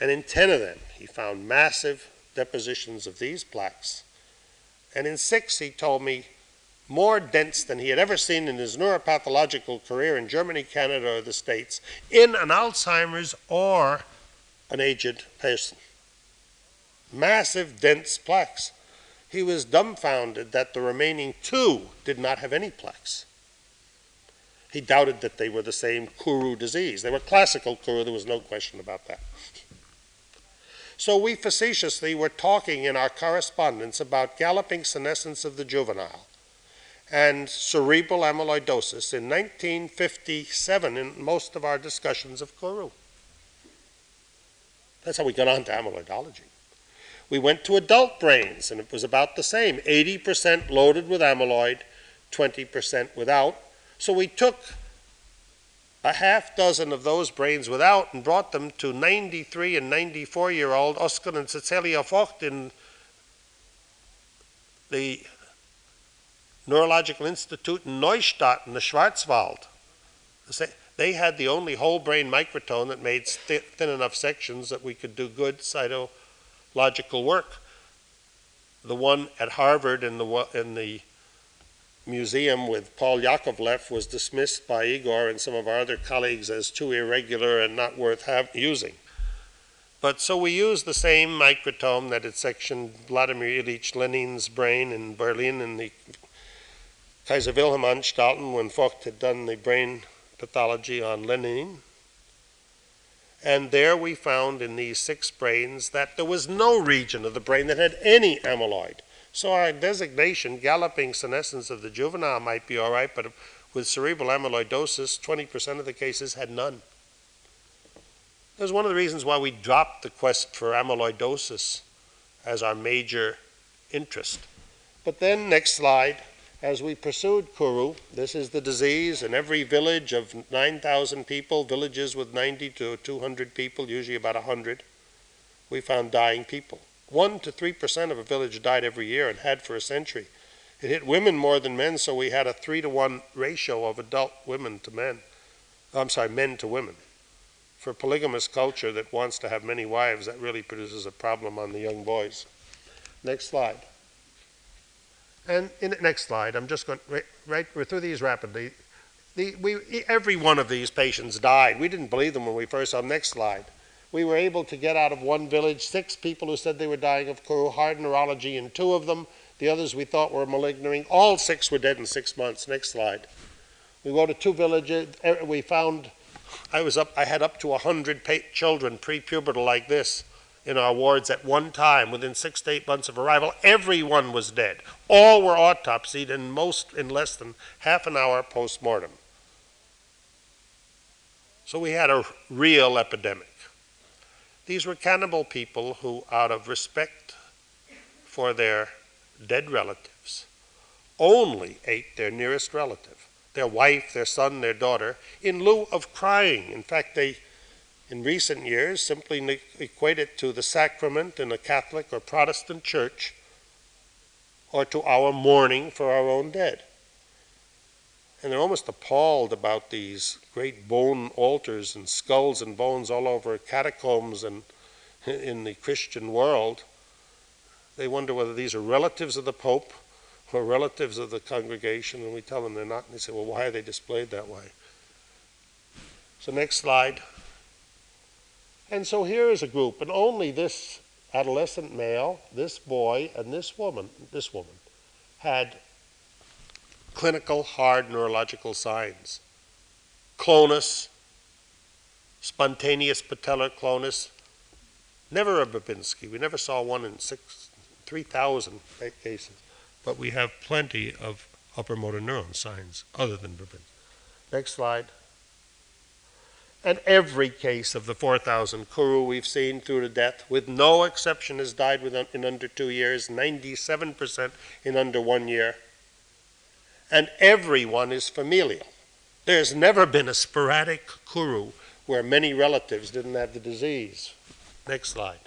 And in 10 of them, he found massive depositions of these plaques. And in six, he told me, more dense than he had ever seen in his neuropathological career in Germany, Canada, or the States, in an Alzheimer's or an aged person. Massive, dense plaques. He was dumbfounded that the remaining two did not have any plaques. He doubted that they were the same Kuru disease. They were classical Kuru, there was no question about that. So we facetiously were talking in our correspondence about galloping senescence of the juvenile and cerebral amyloidosis in 1957 in most of our discussions of Kuru. That's how we got on to amyloidology. We went to adult brains, and it was about the same 80% loaded with amyloid, 20% without. So we took a half dozen of those brains without and brought them to 93 and 94 year old Oskar and Cecilia Vogt in the Neurological Institute in Neustadt in the Schwarzwald. They had the only whole brain microtome that made thin enough sections that we could do good cytological work. The one at Harvard in the, in the museum with Paul Yakovlev was dismissed by Igor and some of our other colleagues as too irregular and not worth have, using. But so we used the same microtome that had sectioned Vladimir Ilyich Lenin's brain in Berlin in the Kaiser Wilhelm Anstalten when Vogt had done the brain pathology on Lenin. And there we found in these six brains that there was no region of the brain that had any amyloid. So our designation, galloping senescence of the juvenile, might be all right, but with cerebral amyloidosis, 20% of the cases had none. That was one of the reasons why we dropped the quest for amyloidosis as our major interest. But then, next slide, as we pursued Kuru, this is the disease in every village of 9,000 people, villages with 90 to 200 people, usually about 100, we found dying people. 1 to 3% of a village died every year and had for a century. It hit women more than men, so we had a 3 to 1 ratio of adult women to men. I'm sorry, men to women. For polygamous culture that wants to have many wives, that really produces a problem on the young boys. Next slide. And in the next slide, I'm just going right, we're through these rapidly. The, we, every one of these patients died. We didn't believe them when we first saw them. Next slide. We were able to get out of one village six people who said they were dying of hard neurology in two of them. The others we thought were maligning. All six were dead in six months. Next slide. We go to two villages. Er, we found I was up. I had up to hundred children pre-pubertal like this in our wards at one time within six to eight months of arrival. Everyone was dead. All were autopsied, and most in less than half an hour post mortem. So we had a real epidemic. These were cannibal people who, out of respect for their dead relatives, only ate their nearest relative, their wife, their son, their daughter, in lieu of crying. In fact, they in recent years simply equate it to the sacrament in a Catholic or Protestant church or to our mourning for our own dead. And they're almost appalled about these great bone altars and skulls and bones all over catacombs and <laughs> in the Christian world. They wonder whether these are relatives of the Pope or relatives of the congregation, and we tell them they're not, and they say, well, why are they displayed that way? So, next slide. And so here is a group, and only this adolescent male, this boy, and this woman, this woman, had clinical hard neurological signs. Clonus, spontaneous patellar clonus, never a Babinski. We never saw one in six, 3,000 cases, but we have plenty of upper motor neuron signs other than Babinski. Next slide. And every case of the 4,000 Kuru we've seen through to death, with no exception, has died within, in under two years, 97% in under one year. And everyone is familial. There's never been a sporadic Kuru where many relatives didn't have the disease. Next slide.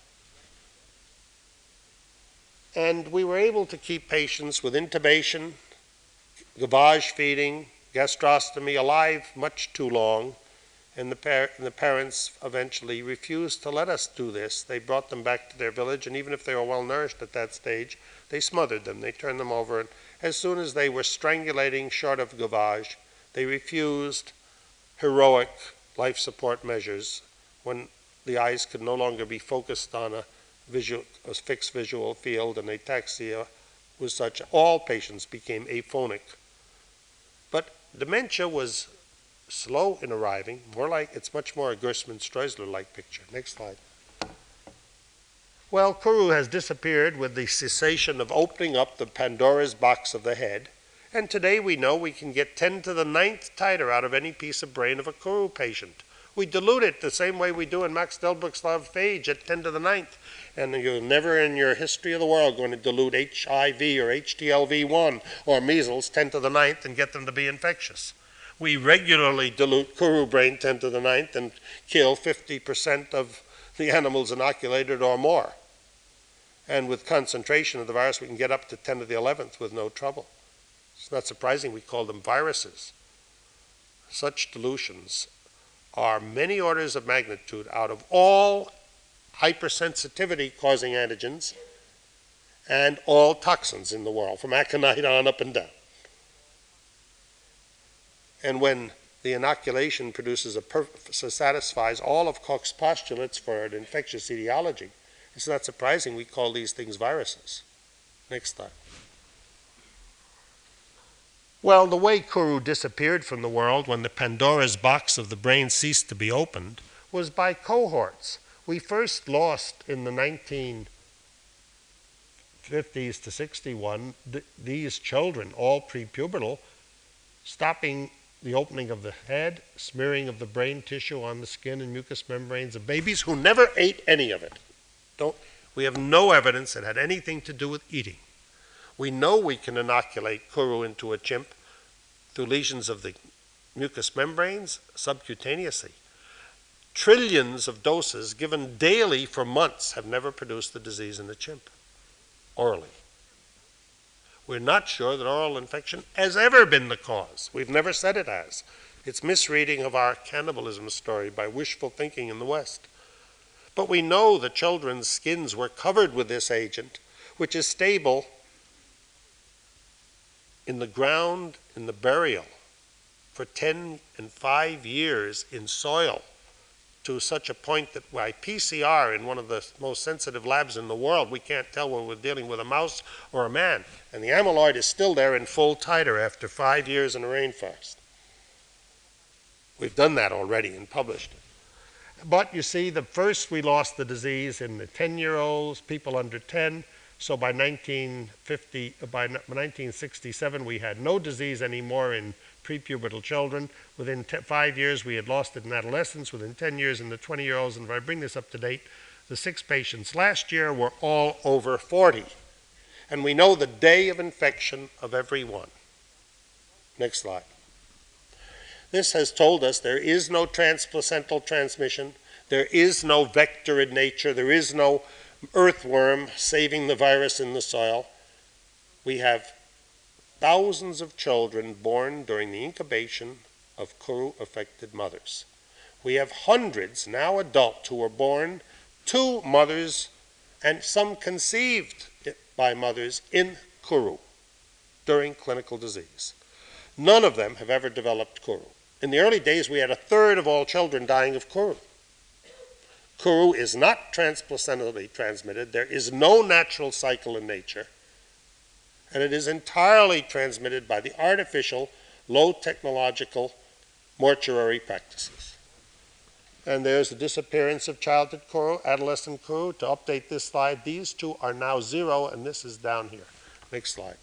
And we were able to keep patients with intubation, gavage feeding, gastrostomy alive much too long and the, par- and the parents eventually refused to let us do this. They brought them back to their village, and even if they were well nourished at that stage, they smothered them. They turned them over, and as soon as they were strangulating short of gavage, they refused heroic life support measures when the eyes could no longer be focused on a, visual, a fixed visual field, and ataxia was such. All patients became aphonic. But dementia was slow in arriving, more like it's much more a Gerstmann Streusler like picture. Next slide. Well, Kuru has disappeared with the cessation of opening up the Pandora's box of the head, and today we know we can get 10 to the ninth titer out of any piece of brain of a Kuru patient, We dilute it the same way we do in Max Delbruck's of phage at 10 to the ninth. And you're never in your history of the world going to dilute HIV or HTLV1 or measles 10 to the ninth and get them to be infectious. We regularly dilute kuru brain 10 to the ninth and kill 50% of the animals inoculated or more. And with concentration of the virus, we can get up to 10 to the 11th with no trouble. It's not surprising we call them viruses. Such dilutions are many orders of magnitude out of all hypersensitivity causing antigens and all toxins in the world, from aconite on up and down. And when the inoculation produces a perf- so satisfies all of Koch's postulates for an infectious etiology, it's not surprising we call these things viruses. Next slide. Well, the way Kuru disappeared from the world when the Pandora's box of the brain ceased to be opened was by cohorts. We first lost in the 1950s to 61 th- these children, all prepubertal, stopping the opening of the head, smearing of the brain tissue on the skin and mucous membranes of babies who never ate any of it. Don't, we have no evidence it had anything to do with eating. We know we can inoculate kuru into a chimp through lesions of the mucous membranes subcutaneously. Trillions of doses given daily for months have never produced the disease in the chimp orally. We're not sure that oral infection has ever been the cause. We've never said it has. It's misreading of our cannibalism story by wishful thinking in the West. But we know the children's skins were covered with this agent, which is stable in the ground, in the burial, for 10 and 5 years in soil to such a point that by PCR in one of the most sensitive labs in the world, we can't tell whether we're dealing with a mouse or a man. And the amyloid is still there in full titer after five years in a rainforest. We've done that already and published it. But you see, the first we lost the disease in the 10 year olds, people under 10. So by 1950, by 1967, we had no disease anymore in prepubertal children. Within five years, we had lost it in adolescents. Within 10 years, in the 20 year olds. And if I bring this up to date, the six patients last year were all over 40. And we know the day of infection of every one. Next slide. This has told us there is no transplacental transmission, there is no vector in nature, there is no earthworm saving the virus in the soil. We have thousands of children born during the incubation of Kuru affected mothers. We have hundreds, now adult, who were born to mothers and some conceived by mothers in Kuru during clinical disease. None of them have ever developed Kuru. In the early days, we had a third of all children dying of Kuru. Kuru is not transplacentally transmitted. There is no natural cycle in nature. And it is entirely transmitted by the artificial, low technological mortuary practices. And there's the disappearance of childhood Kuru, adolescent Kuru. To update this slide, these two are now zero, and this is down here. Next slide.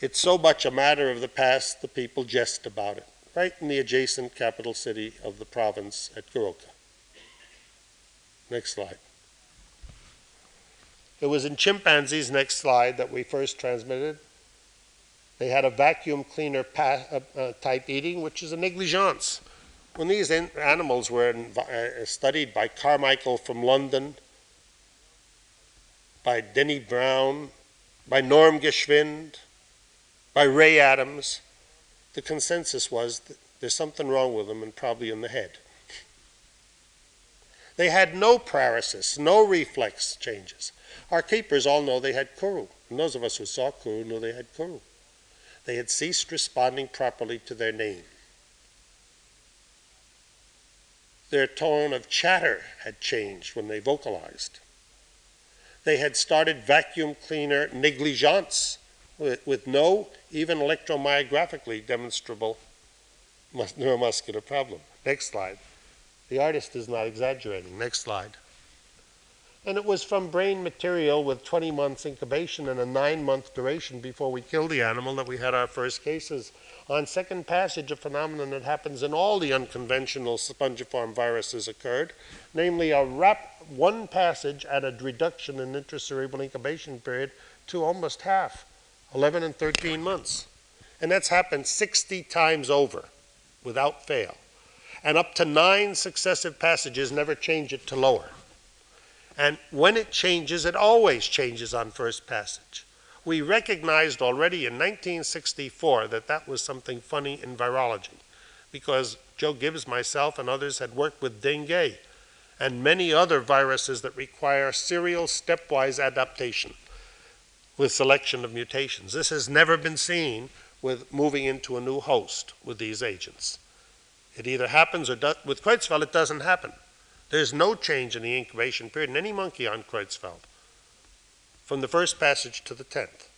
It's so much a matter of the past, the people jest about it, right in the adjacent capital city of the province at Goroka. Next slide. It was in chimpanzees, next slide, that we first transmitted. They had a vacuum cleaner pa- uh, uh, type eating, which is a negligence. When these in- animals were in, uh, studied by Carmichael from London, by Denny Brown, by Norm Geschwind, by Ray Adams, the consensus was that there's something wrong with them and probably in the head. They had no paralysis, no reflex changes. Our keepers all know they had kuru, and those of us who saw kuru knew they had kuru. They had ceased responding properly to their name. Their tone of chatter had changed when they vocalized. They had started vacuum cleaner negligence with, with no even electromyographically demonstrable neuromuscular problem. Next slide. The artist is not exaggerating. Next slide. And it was from brain material with 20 months incubation and a nine month duration before we killed the animal that we had our first cases. On second passage, a phenomenon that happens in all the unconventional spongiform viruses occurred, namely a rap, one passage at a reduction in intracerebral incubation period to almost half, 11 and 13 months. And that's happened 60 times over without fail. And up to nine successive passages never change it to lower. And when it changes, it always changes on first passage. We recognized already in 1964 that that was something funny in virology because Joe Gibbs, myself, and others had worked with dengue and many other viruses that require serial stepwise adaptation with selection of mutations. This has never been seen with moving into a new host with these agents. It either happens or with Creutzfeldt it doesn't happen. There's no change in the incubation period in any monkey on Creutzfeldt from the first passage to the tenth.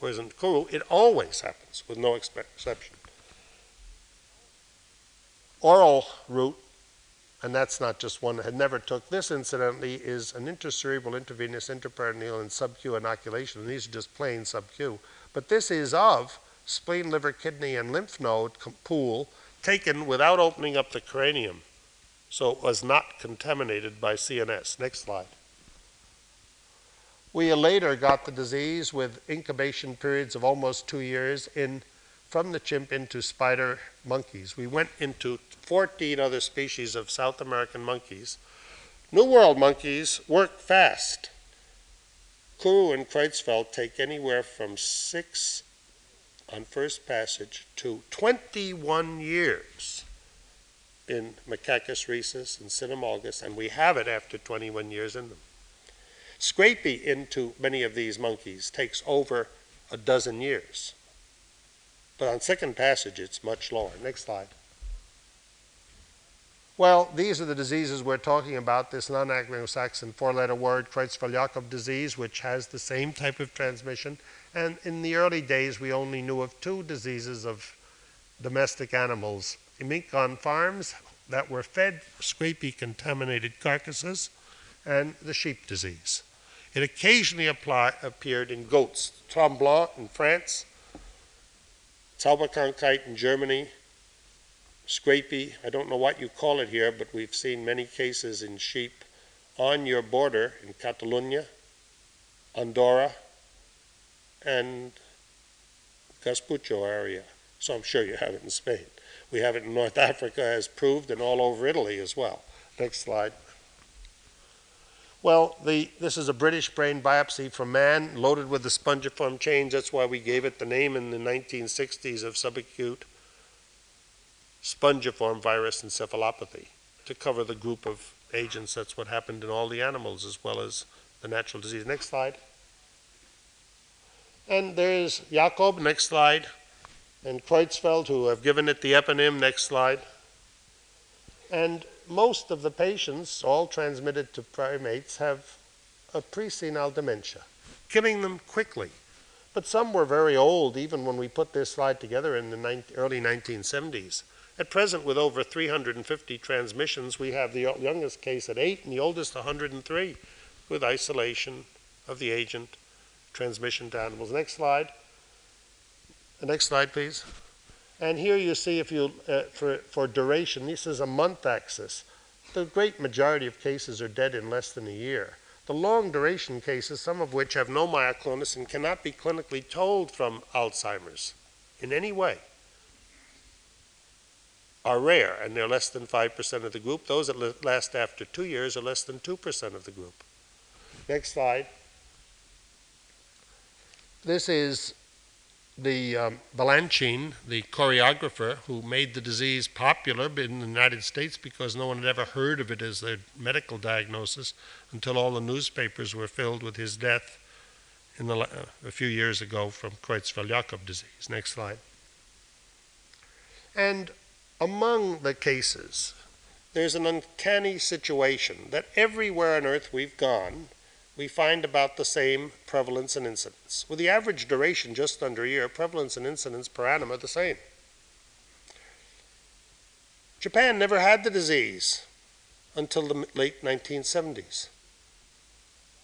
Whereas in Kuru, it always happens with no exception. Oral route, and that's not just one that had never took. This, incidentally, is an intracerebral, intravenous, intraperitoneal, and sub-Q inoculation. And these are just plain sub-Q. But this is of spleen, liver, kidney, and lymph node pool taken without opening up the cranium. So it was not contaminated by CNS. Next slide. We later got the disease with incubation periods of almost two years in from the chimp into spider monkeys. We went into 14 other species of South American monkeys. New World monkeys work fast. Kuru and Creutzfeldt take anywhere from six on first passage to 21 years in Macacus rhesus and Cynomolgus, and we have it after 21 years in them. Scrapie into many of these monkeys takes over a dozen years. But on second passage, it's much lower. Next slide. Well, these are the diseases we're talking about, this non-Anglo-Saxon four-letter word, Creutzfeldt-Jakob disease, which has the same type of transmission. And in the early days, we only knew of two diseases of domestic animals, mink on farms that were fed scrapie-contaminated carcasses, and the sheep disease. It occasionally apply, appeared in goats, Tremblant in France, Zauberkrankheit in Germany, scrapie, I don't know what you call it here, but we've seen many cases in sheep on your border in Catalonia, Andorra, and Gaspuccio area. So I'm sure you have it in Spain. We have it in North Africa as proved and all over Italy as well. Next slide. Well, the, this is a British brain biopsy from man loaded with the spongiform change. That's why we gave it the name in the 1960s of subacute spongiform virus encephalopathy to cover the group of agents. That's what happened in all the animals as well as the natural disease. Next slide. And there's Jakob, next slide, and Creutzfeldt, who have given it the eponym, next slide. And most of the patients, all transmitted to primates, have a presenile dementia, killing them quickly. But some were very old, even when we put this slide together in the early 1970s. At present, with over 350 transmissions, we have the youngest case at 8 and the oldest 103 with isolation of the agent, transmission to animals. Next slide. The next slide, please. And here you see if you, uh, for, for duration, this is a month axis. The great majority of cases are dead in less than a year. The long duration cases, some of which have no myoclonus and cannot be clinically told from Alzheimer's in any way, are rare, and they're less than 5% of the group. Those that last after two years are less than 2% of the group. Next slide. This is the um, Balanchine, the choreographer who made the disease popular in the United States because no one had ever heard of it as their medical diagnosis until all the newspapers were filled with his death in the, uh, a few years ago from Creutzfeldt-Jakob disease. Next slide. And among the cases, there's an uncanny situation that everywhere on earth we've gone, we find about the same prevalence and incidence. With the average duration just under a year, prevalence and incidence per annum are the same. Japan never had the disease until the late 1970s.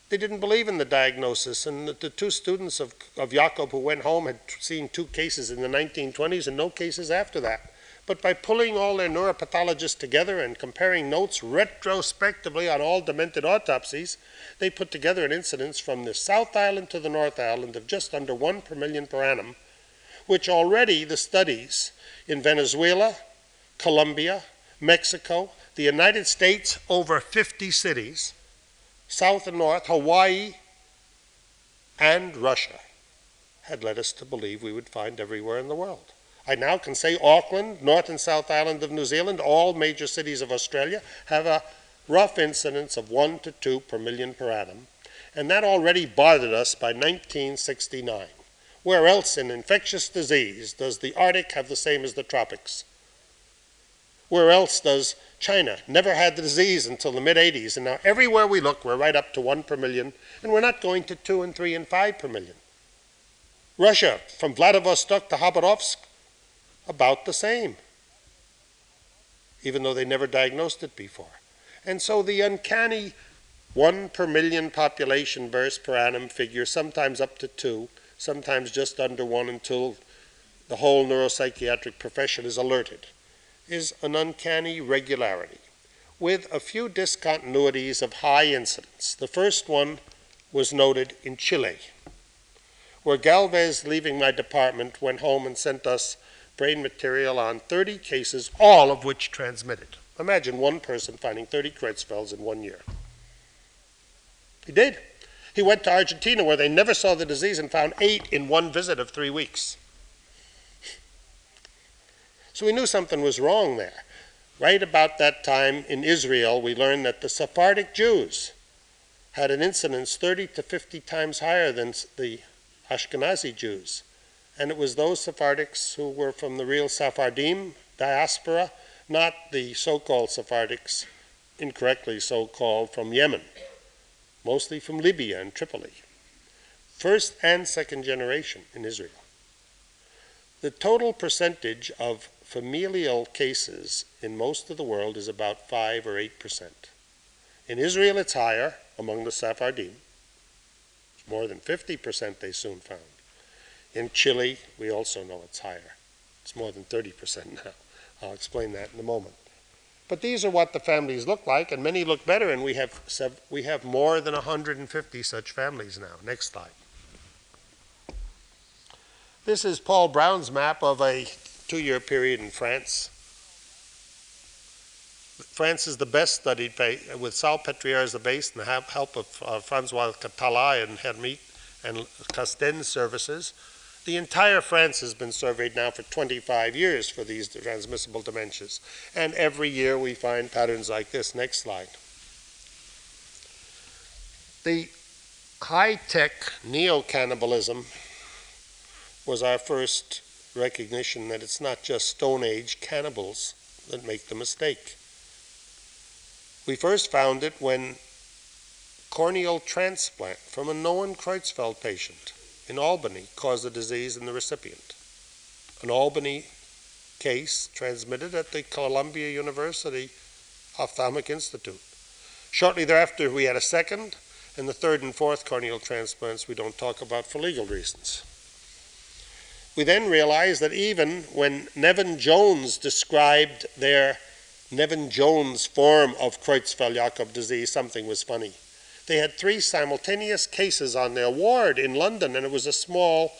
They didn't believe in the diagnosis, and the, the two students of, of Jakob who went home had seen two cases in the 1920s and no cases after that. But by pulling all their neuropathologists together and comparing notes retrospectively on all demented autopsies, they put together an incidence from the South Island to the North Island of just under one per million per annum, which already the studies in Venezuela, Colombia, Mexico, the United States, over 50 cities, South and North, Hawaii, and Russia had led us to believe we would find everywhere in the world. I now can say Auckland, North and South Island of New Zealand, all major cities of Australia have a rough incidence of 1 to 2 per million per annum, and that already bothered us by 1969. Where else in infectious disease does the Arctic have the same as the tropics? Where else does China never had the disease until the mid 80s, and now everywhere we look, we're right up to 1 per million, and we're not going to 2 and 3 and 5 per million. Russia, from Vladivostok to Khabarovsk, about the same, even though they never diagnosed it before. And so the uncanny 1 per million population burst per annum figure, sometimes up to 2, sometimes just under 1 until the whole neuropsychiatric profession is alerted is an uncanny regularity with a few discontinuities of high incidence. The first one was noted in Chile, where Galvez, leaving my department, went home and sent us brain material on 30 cases, all of which transmitted. Imagine one person finding 30 Creutzfelds in one year. He did. He went to Argentina, where they never saw the disease, and found eight in one visit of three weeks. So we knew something was wrong there. Right about that time in Israel, we learned that the Sephardic Jews had an incidence 30 to 50 times higher than the Ashkenazi Jews. And it was those Sephardics who were from the real Sephardim diaspora, not the so called Sephardics, incorrectly so called, from Yemen, mostly from Libya and Tripoli. First and second generation in Israel. The total percentage of familial cases in most of the world is about 5 or 8 percent. In Israel, it's higher among the Sephardim. More than 50 percent they soon found. In Chile, we also know it's higher. It's more than 30 percent <laughs> now. I'll explain that in a moment. But these are what the families look like, and many look better, and we have, we have more than 150 such families now. Next slide. This is Paul Brown's map of a two year period in France. France is the best studied with Salpêtrière as the base and the help of uh, Francois Catala and Hermite and Castaigne's services. The entire France has been surveyed now for 25 years for these transmissible dementias. And every year we find patterns like this. Next slide. The high tech neo cannibalism was our first recognition that it's not just Stone Age cannibals that make the mistake. We first found it when corneal transplant from a known Creutzfeldt patient in Albany caused the disease in the recipient. An Albany case transmitted at the Columbia University Ophthalmic Institute. Shortly thereafter, we had a second, and the third and fourth corneal transplants we don't talk about for legal reasons. We then realized that even when Nevin Jones described their Nevin Jones form of Creutzfeldt-Jakob disease, something was funny. They had three simultaneous cases on their ward in London, and it was a small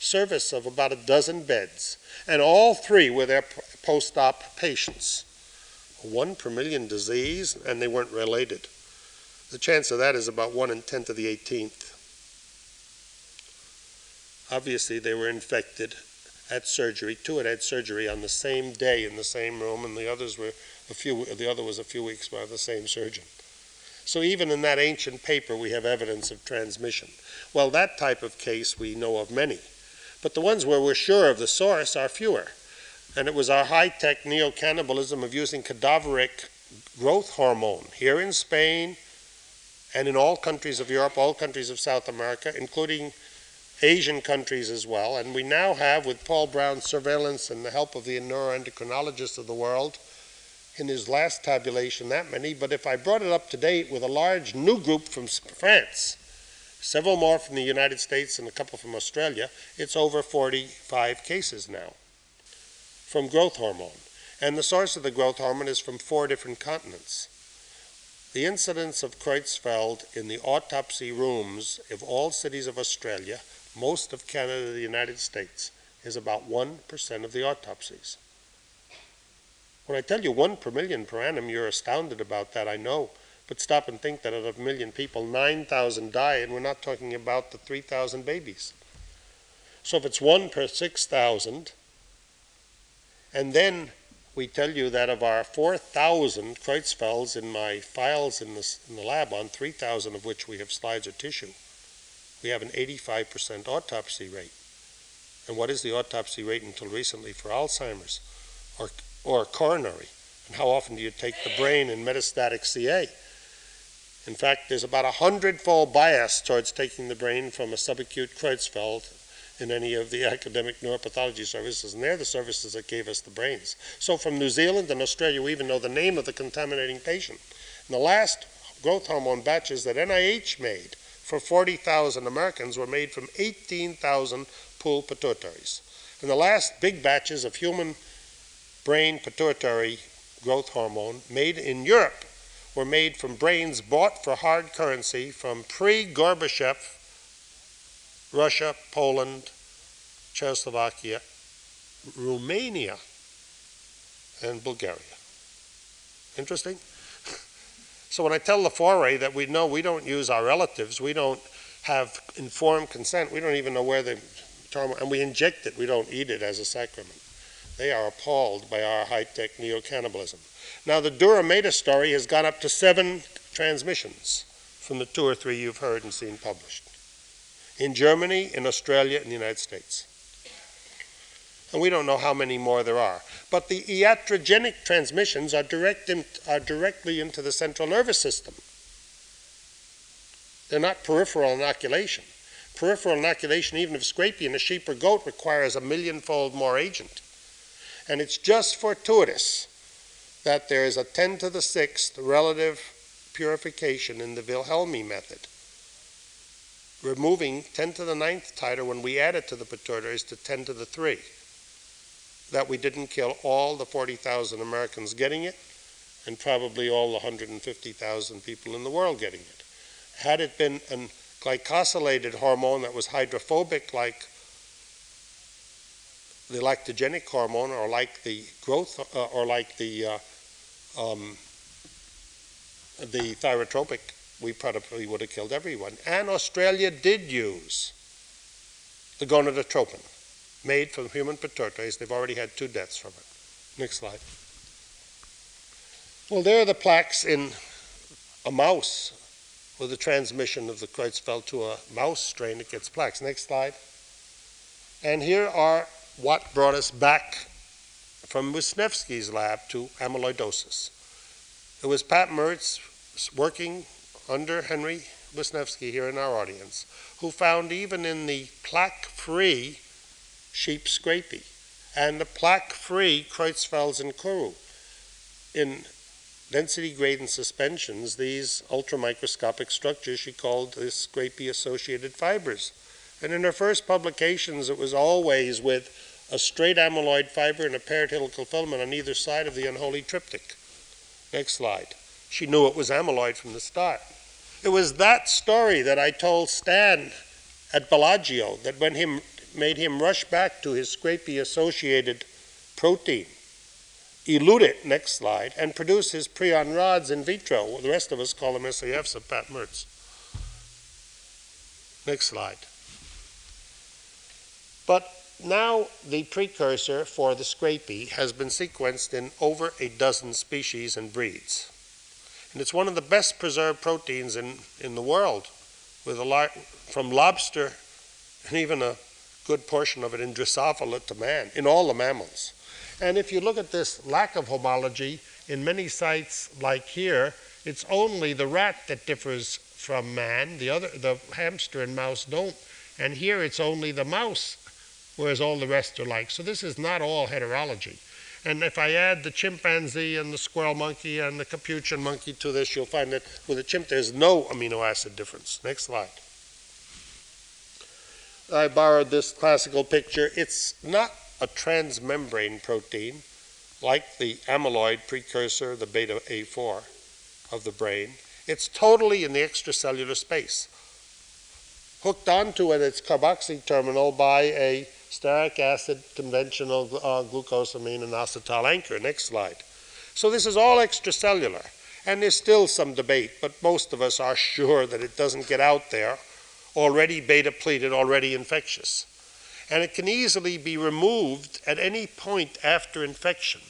service of about a dozen beds. And all three were their post op patients. One per million disease, and they weren't related. The chance of that is about 1 in 10 to the 18th. Obviously, they were infected at surgery. Two had had surgery on the same day in the same room, and the others were a few. The other was a few weeks by the same surgeon. So even in that ancient paper, we have evidence of transmission. Well, that type of case we know of many, but the ones where we're sure of the source are fewer. And it was our high-tech neo-cannibalism of using cadaveric growth hormone here in Spain and in all countries of Europe, all countries of South America, including Asian countries as well. And we now have, with Paul Brown's surveillance and the help of the neuroendocrinologists of the world, in his last tabulation that many, but if I brought it up to date with a large new group from France, several more from the United States and a couple from Australia, it's over 45 cases now from growth hormone. And the source of the growth hormone is from four different continents. The incidence of Creutzfeldt in the autopsy rooms of all cities of Australia, most of Canada, the United States, is about 1% of the autopsies. When I tell you one per million per annum, you're astounded about that, I know. But stop and think that out of a million people, 9,000 die, and we're not talking about the 3,000 babies. So if it's one per 6,000, and then we tell you that of our 4,000 Creutzfelds in my files in the, in the lab, on 3,000 of which we have slides or tissue, we have an 85% autopsy rate. And what is the autopsy rate until recently for Alzheimer's or, or coronary? And how often do you take the brain in metastatic CA? In fact, there's about a hundredfold bias towards taking the brain from a subacute Creutzfeldt in any of the academic neuropathology services, and they're the services that gave us the brains. So from New Zealand and Australia, we even know the name of the contaminating patient. And the last growth hormone batches that NIH made for 40,000 Americans were made from 18,000 pool pituitaries. And the last big batches of human brain pituitary growth hormone made in Europe were made from brains bought for hard currency from pre Gorbachev Russia, Poland, Czechoslovakia, Romania, and Bulgaria. Interesting? So when I tell Laforet that we know we don't use our relatives, we don't have informed consent, we don't even know where the and we inject it, we don't eat it as a sacrament. They are appalled by our high-tech neo-cannibalism. Now the Dura Meta story has gone up to seven transmissions from the two or three you've heard and seen published in Germany, in Australia, in the United States. And we don't know how many more there are. But the iatrogenic transmissions are, direct in, are directly into the central nervous system. They're not peripheral inoculation. Peripheral inoculation, even of scrapie in a sheep or goat, requires a millionfold more agent. And it's just fortuitous that there is a 10 to the sixth relative purification in the Wilhelmi method removing 10 to the ninth titer when we add it to the pituitaries to 10 to the 3. That we didn't kill all the 40,000 Americans getting it, and probably all the 150,000 people in the world getting it. Had it been a glycosylated hormone that was hydrophobic like the lactogenic hormone or like the growth uh, or like the uh, um, the thyrotropic we probably would have killed everyone. And Australia did use the gonadotropin made from human pituitaries. They've already had two deaths from it. Next slide. Well, there are the plaques in a mouse with the transmission of the Creutzfeldt to a mouse strain that gets plaques. Next slide. And here are what brought us back from Wisniewski's lab to amyloidosis. It was Pat Mertz working under Henry Wisniewski here in our audience, who found even in the plaque-free sheep scrapie and the plaque-free Creutzfeldts and Kuru in density gradient suspensions, these ultramicroscopic structures she called the scrapie-associated fibers. And in her first publications, it was always with a straight amyloid fiber and a helical filament on either side of the unholy triptych. Next slide. She knew it was amyloid from the start. It was that story that I told Stan at Bellagio that when him made him rush back to his scrapie associated protein, elute it, next slide, and produce his prion rods in vitro. The rest of us call them SAFs of Pat Mertz. Next slide. But now the precursor for the scrapie has been sequenced in over a dozen species and breeds. And it's one of the best preserved proteins in, in the world, with a lot from lobster and even a good portion of it in Drosophila to man, in all the mammals. And if you look at this lack of homology in many sites like here, it's only the rat that differs from man. The other, the hamster and mouse don't. And here it's only the mouse, whereas all the rest are like. So this is not all heterology. And if I add the chimpanzee and the squirrel monkey and the capuchin monkey to this, you'll find that with a chimp, there's no amino acid difference. Next slide. I borrowed this classical picture. It's not a transmembrane protein like the amyloid precursor, the beta A4 of the brain. It's totally in the extracellular space, hooked onto at its carboxy terminal by a stearic acid conventional uh, glucosamine and acetal anchor. Next slide. So this is all extracellular, and there's still some debate, but most of us are sure that it doesn't get out there already beta pleated, already infectious. And it can easily be removed at any point after infection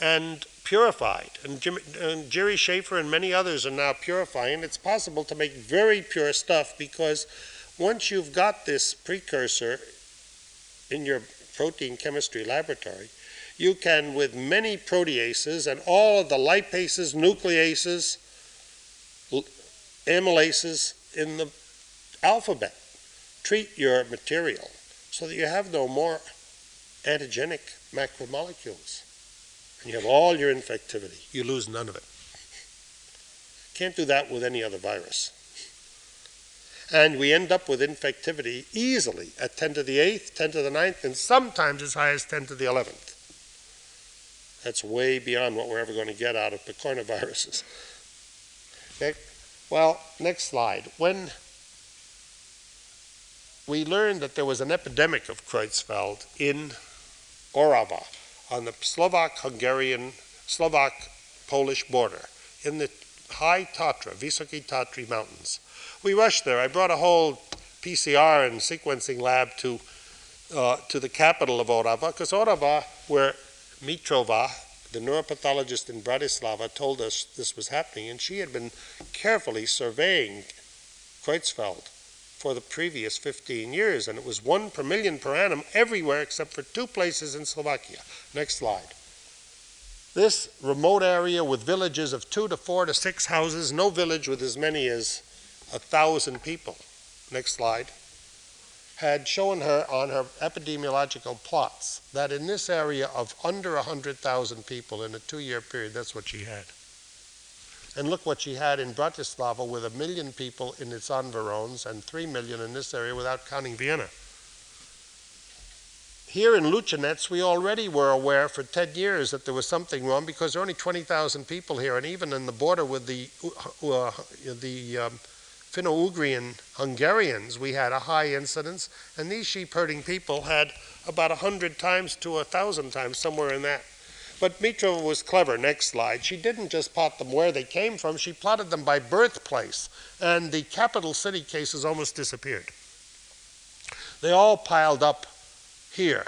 and purified. And, Jim, and Jerry Schaefer and many others are now purifying. It's possible to make very pure stuff because once you've got this precursor in your protein chemistry laboratory, you can, with many proteases and all of the lipases, nucleases, amylases in the alphabet, treat your material so that you have no more antigenic macromolecules. And you have all your infectivity. You lose none of it. Can't do that with any other virus. And we end up with infectivity easily at 10 to the 8th, 10 to the 9th, and sometimes as high as 10 to the 11th. That's way beyond what we're ever going to get out of the coronaviruses. <laughs> Okay. Well, next slide. When we learned that there was an epidemic of Creutzfeldt in Orava on the Slovak Hungarian, Slovak Polish border in the high Tatra, Vysoky Tatry Mountains. We rushed there. I brought a whole PCR and sequencing lab to, uh, to the capital of Orava, because Orava, where Mitrova, the neuropathologist in Bratislava, told us this was happening, and she had been carefully surveying Creutzfeldt for the previous 15 years, and it was one per million per annum everywhere except for two places in Slovakia. Next slide. This remote area with villages of two to four to six houses, no village with as many as a thousand people. Next slide. Had shown her on her epidemiological plots that in this area of under 100,000 people in a two year period, that's what she had. And look what she had in Bratislava with a million people in its environs and three million in this area without counting Vienna. Here in Luchenets, we already were aware for 10 years that there was something wrong because there are only 20,000 people here, and even in the border with the, uh, the um, Finno-Ugrian Hungarians, we had a high incidence, and these sheep herding people had about 100 times to 1,000 times, somewhere in that. But Mitrova was clever. Next slide. She didn't just plot them where they came from, she plotted them by birthplace, and the capital city cases almost disappeared. They all piled up here.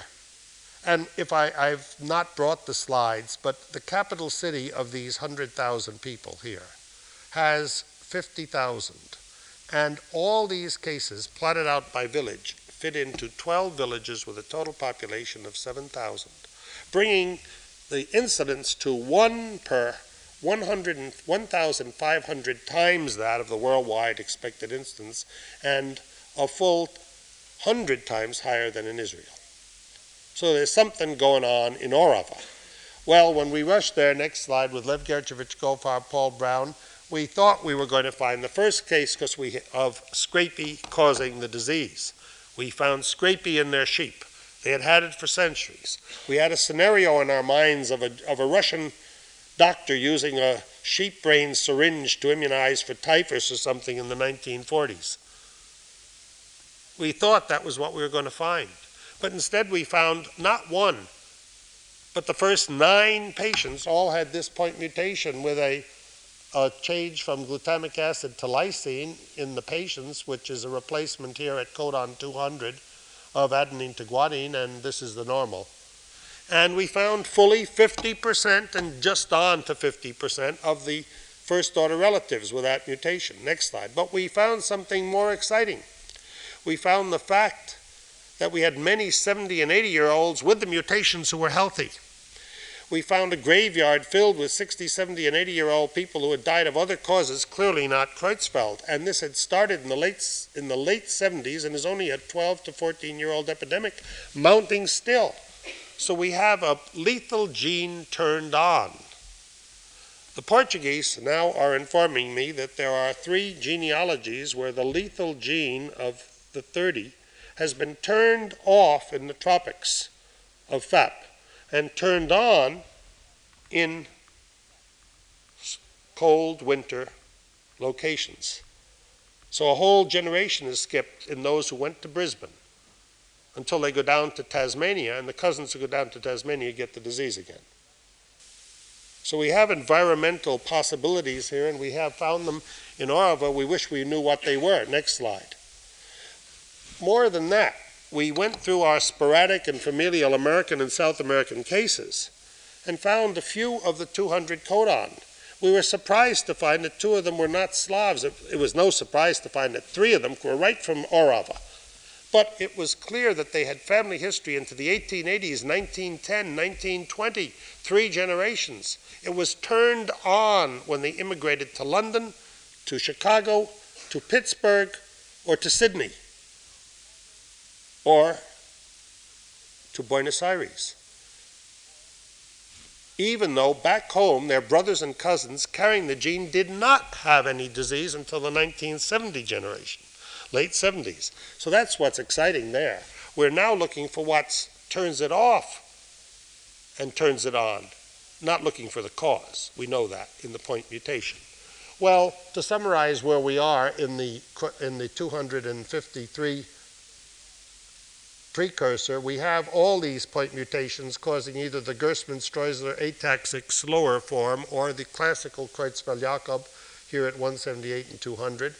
And if I, I've not brought the slides, but the capital city of these 100,000 people here has 50,000. And all these cases, plotted out by village, fit into 12 villages with a total population of 7,000, bringing the incidence to 1 per 100 1,500 times that of the worldwide expected instance, and a full 100 times higher than in Israel. So there's something going on in Orava. Well, when we rushed there, next slide, with Lev Gershevich Gofar, Paul Brown, we thought we were going to find the first case because we of scrapie causing the disease. We found scrapie in their sheep. They had had it for centuries. We had a scenario in our minds of a, of a Russian doctor using a sheep brain syringe to immunize for typhus or something in the 1940s. We thought that was what we were going to find. But instead, we found not one, but the first nine patients all had this point mutation with a, a change from glutamic acid to lysine in the patients, which is a replacement here at codon 200 of adenine to guanine, and this is the normal. And we found fully 50% and just on to 50% of the first order relatives with that mutation. Next slide. But we found something more exciting. We found the fact that we had many 70 and 80 year olds with the mutations who were healthy. We found a graveyard filled with 60, 70, and 80 year old people who had died of other causes, clearly not Creutzfeldt. And this had started in the late, in the late 70s and is only a 12 to 14 year old epidemic, mounting still. So we have a lethal gene turned on. The Portuguese now are informing me that there are three genealogies where the lethal gene of the 30 has been turned off in the tropics of FAP and turned on in cold winter locations. So a whole generation is skipped in those who went to Brisbane until they go down to Tasmania, and the cousins who go down to Tasmania get the disease again. So we have environmental possibilities here, and we have found them in Orava. We wish we knew what they were. Next slide. More than that, we went through our sporadic and familial American and South American cases and found a few of the 200 codon. We were surprised to find that two of them were not Slavs. It, it was no surprise to find that three of them were right from Orava. But it was clear that they had family history into the 1880s, 1910, 1920, three generations. It was turned on when they immigrated to London, to Chicago, to Pittsburgh, or to Sydney, or to Buenos Aires. Even though back home their brothers and cousins carrying the gene did not have any disease until the 1970 generation late 70s. So that's what's exciting there. We're now looking for what turns it off and turns it on, not looking for the cause. We know that in the point mutation. Well, to summarize where we are in the, in the 253 precursor, we have all these point mutations causing either the Gerstmann-Streusler ataxic slower form or the classical Creutzfeldt-Jakob here at 178 and 200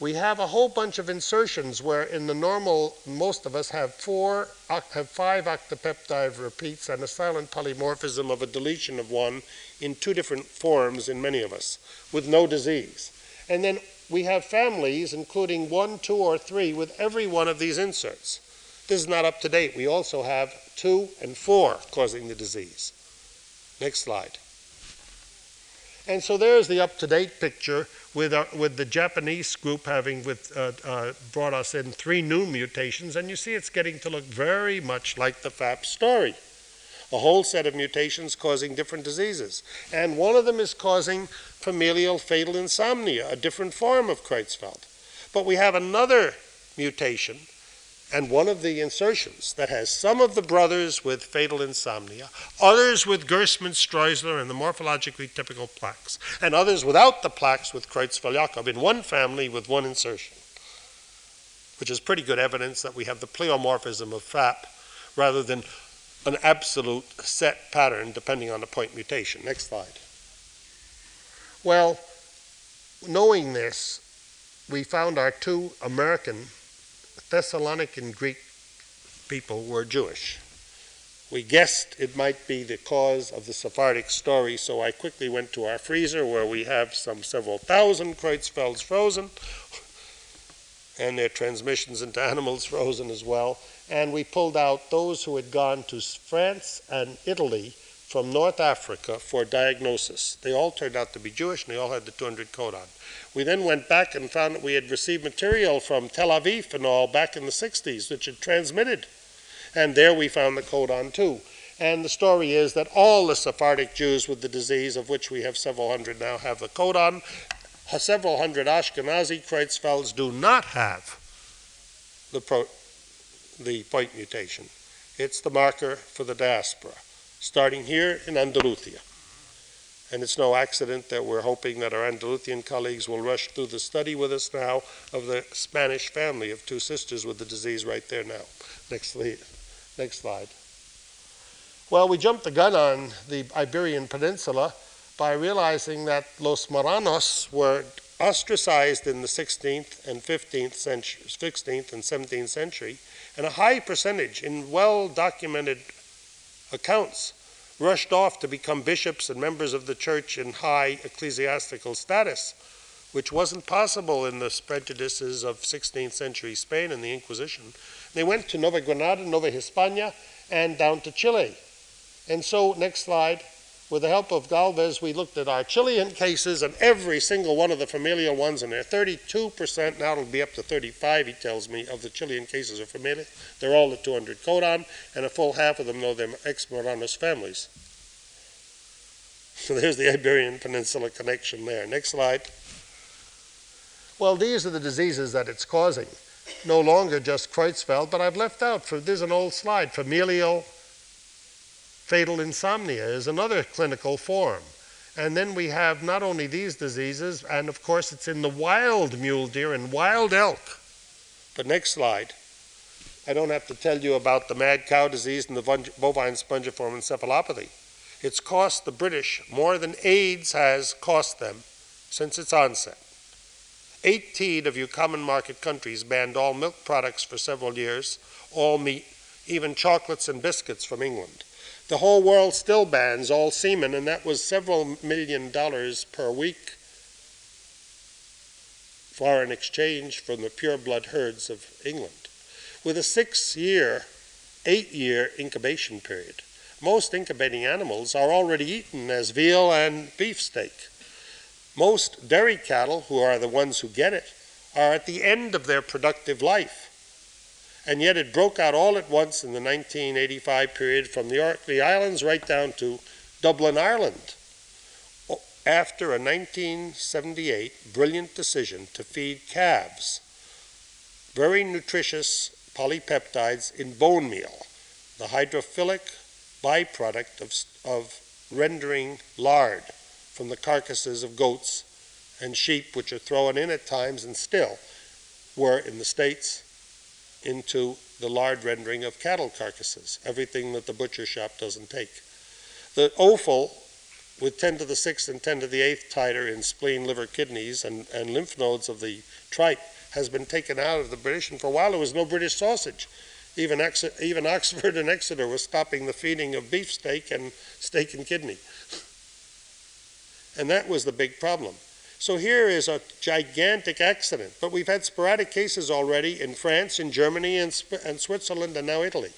we have a whole bunch of insertions where in the normal, most of us have four, have five octopeptide repeats and a silent polymorphism of a deletion of one in two different forms in many of us with no disease. And then we have families, including one, two, or three, with every one of these inserts. This is not up to date. We also have two and four causing the disease. Next slide. And so there's the up to date picture with, our, with the Japanese group having with, uh, uh, brought us in three new mutations, and you see it's getting to look very much like the FAP story. A whole set of mutations causing different diseases. And one of them is causing familial fatal insomnia, a different form of Creutzfeldt. But we have another mutation and one of the insertions that has some of the brothers with fatal insomnia, others with Gerstmann-Streusler and the morphologically typical plaques, and others without the plaques with Creutzfeldt-Jakob in one family with one insertion, which is pretty good evidence that we have the pleomorphism of FAP rather than an absolute set pattern depending on the point mutation. Next slide. Well, knowing this, we found our two American Thessalonican Greek people were Jewish. We guessed it might be the cause of the Sephardic story, so I quickly went to our freezer where we have some several thousand Creutzfeldts frozen and their transmissions into <laughs> animals frozen as well. And we pulled out those who had gone to France and Italy from North Africa for diagnosis. They all turned out to be Jewish and they all had the 200 codon. We then went back and found that we had received material from Tel Aviv and all back in the 60s, which had transmitted. And there we found the codon too. And the story is that all the Sephardic Jews with the disease, of which we have several hundred now, have the codon. Several hundred Ashkenazi Creutzfelds do not have the, pro- the point mutation. It's the marker for the diaspora starting here in Andalusia. And it's no accident that we're hoping that our Andalusian colleagues will rush through the study with us now of the Spanish family of two sisters with the disease right there now. Next, slide. next slide. Well, we jumped the gun on the Iberian Peninsula by realizing that Los Marranos were ostracized in the 16th and 15th century, 16th and 17th century, and a high percentage in well documented accounts, rushed off to become bishops and members of the church in high ecclesiastical status, which wasn't possible in the prejudices of 16th century Spain and the Inquisition. They went to Nova Granada, Nova Hispania, and down to Chile. And so, next slide, with the help of Galvez, we looked at our Chilean cases and every single one of the familial ones, and they're 32%, now it'll be up to 35, he tells me, of the Chilean cases are familial. They're all the 200 codon, and a full half of them know they're ex Marranos families. So there's the Iberian Peninsula connection there. Next slide. Well, these are the diseases that it's causing. No longer just Creutzfeldt, but I've left out, for, there's an old slide, familial fatal insomnia is another clinical form. And then we have not only these diseases, and of course it's in the wild mule deer and wild elk. But next slide. I don't have to tell you about the mad cow disease and the bovine spongiform encephalopathy. It's cost the British more than AIDS has cost them since its onset. 18 of you common market countries banned all milk products for several years, all meat, even chocolates and biscuits from England. The whole world still bans all semen, and that was several million dollars per week foreign exchange from the pure blood herds of England. With a six year, eight year incubation period, most incubating animals are already eaten as veal and beefsteak. Most dairy cattle, who are the ones who get it, are at the end of their productive life and yet it broke out all at once in the 1985 period from the Orkney Islands right down to Dublin, Ireland, after a 1978 brilliant decision to feed calves very nutritious polypeptides in bone meal, the hydrophilic byproduct of, of rendering lard from the carcasses of goats and sheep, which are thrown in at times and still were in the States into the lard rendering of cattle carcasses, everything that the butcher shop doesn't take. The offal, with 10 to the 6th and 10 to the 8th titer in spleen, liver, kidneys, and, and lymph nodes of the tripe, has been taken out of the British, and for a while there was no British sausage. Even, Ex- even Oxford and Exeter was stopping the feeding of beefsteak and steak and kidney. And that was the big problem. So here is a gigantic accident. But we've had sporadic cases already in France, in Germany, and, and Switzerland, and now Italy.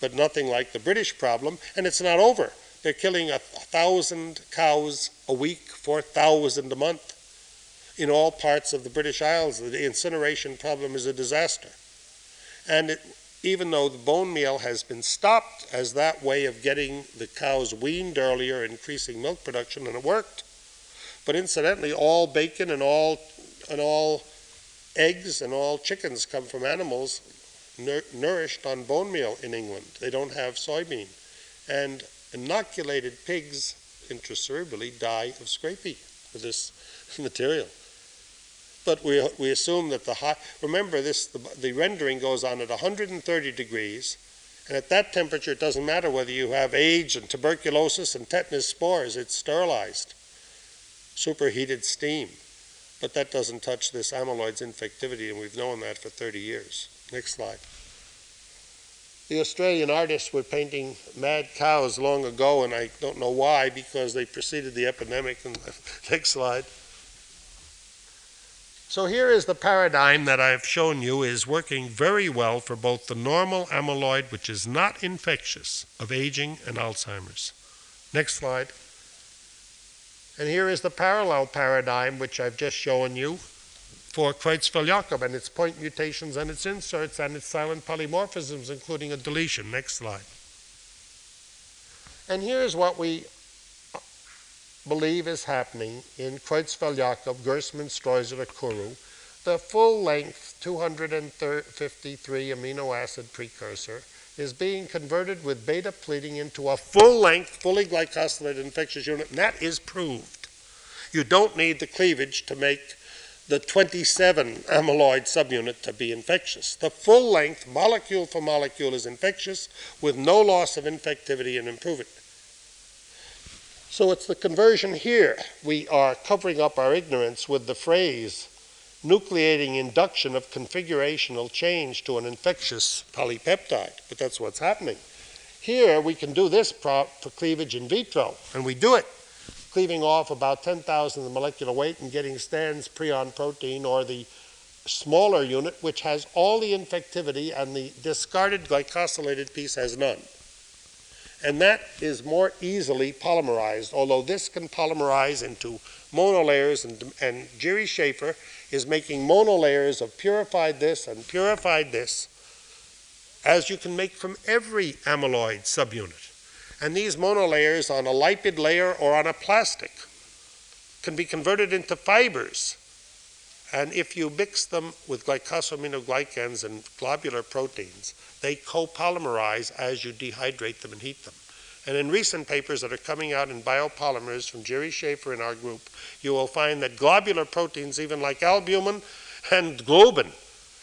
But nothing like the British problem, and it's not over. They're killing a thousand cows a week, 4,000 a month in all parts of the British Isles. The incineration problem is a disaster. And it, even though the bone meal has been stopped as that way of getting the cows weaned earlier, increasing milk production, and it worked, but incidentally, all bacon and all and all eggs and all chickens come from animals nourished on bone meal in England. They don't have soybean, and inoculated pigs intracerebrally die of scrapie with this <laughs> material. But we, we assume that the high, remember this, the, the rendering goes on at 130 degrees, and at that temperature it doesn't matter whether you have age and tuberculosis and tetanus spores, it's sterilized superheated steam. But that doesn't touch this amyloid's infectivity, and we've known that for 30 years. Next slide. The Australian artists were painting mad cows long ago, and I don't know why, because they preceded the epidemic. <laughs> next slide. So here is the paradigm that I've shown you is working very well for both the normal amyloid, which is not infectious, of aging and Alzheimer's. Next slide. And here is the parallel paradigm, which I've just shown you for Creutzfeldt-Jakob and its point mutations and its inserts and its silent polymorphisms, including a deletion. Next slide. And here's what we believe is happening in Creutzfeldt-Jakob, Gerstmann, Streusel, Kuru, the full-length 253 amino acid precursor is being converted with beta pleating into a full length, fully glycosylated infectious unit, and that is proved. You don't need the cleavage to make the 27 amyloid subunit to be infectious. The full length, molecule for molecule, is infectious with no loss of infectivity and improvement. So it's the conversion here. We are covering up our ignorance with the phrase nucleating induction of configurational change to an infectious polypeptide, but that's what's happening. Here, we can do this for cleavage in vitro, and we do it, cleaving off about 10,000 of the molecular weight and getting Stan's prion protein or the smaller unit, which has all the infectivity, and the discarded glycosylated piece has none. And that is more easily polymerized, although this can polymerize into monolayers, and, and Jerry Schaefer is making monolayers of purified this and purified this, as you can make from every amyloid subunit. And these monolayers on a lipid layer or on a plastic can be converted into fibers. And if you mix them with glycosaminoglycans and globular proteins, they copolymerize as you dehydrate them and heat them. And in recent papers that are coming out in biopolymers from Jerry Schaefer in our group, you will find that globular proteins, even like albumin and globin,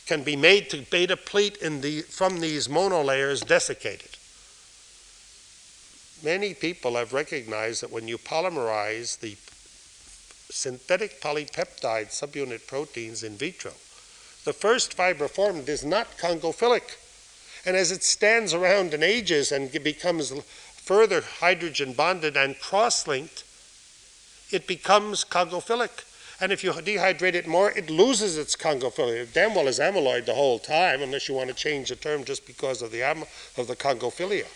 can be made to beta in the, from these monolayers desiccated. Many people have recognized that when you polymerize the synthetic polypeptide subunit proteins in vitro, the first fiber formed is not congophilic. And as it stands around and ages and becomes further hydrogen bonded and cross linked, it becomes congophilic. And if you dehydrate it more, it loses its congophilic. It damn well is amyloid the whole time, unless you want to change the term just because of the, am- of the congophilia.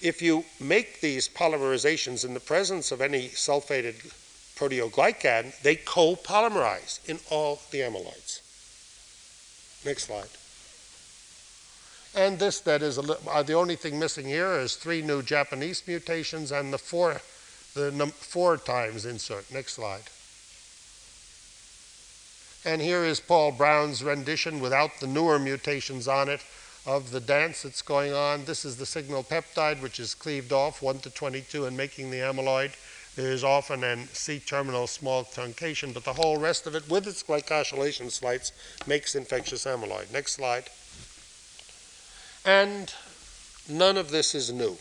If you make these polymerizations in the presence of any sulfated proteoglycan, they co-polymerize in all the amyloids. Next slide. And this, that is, li- uh, the only thing missing here is three new Japanese mutations and the four, the num- four times insert. Next slide. And here is Paul Brown's rendition without the newer mutations on it of the dance that's going on. This is the signal peptide, which is cleaved off 1 to 22 and making the amyloid. There is often an C-terminal small truncation, but the whole rest of it, with its glycosylation sites, makes infectious amyloid. Next slide. And none of this is new.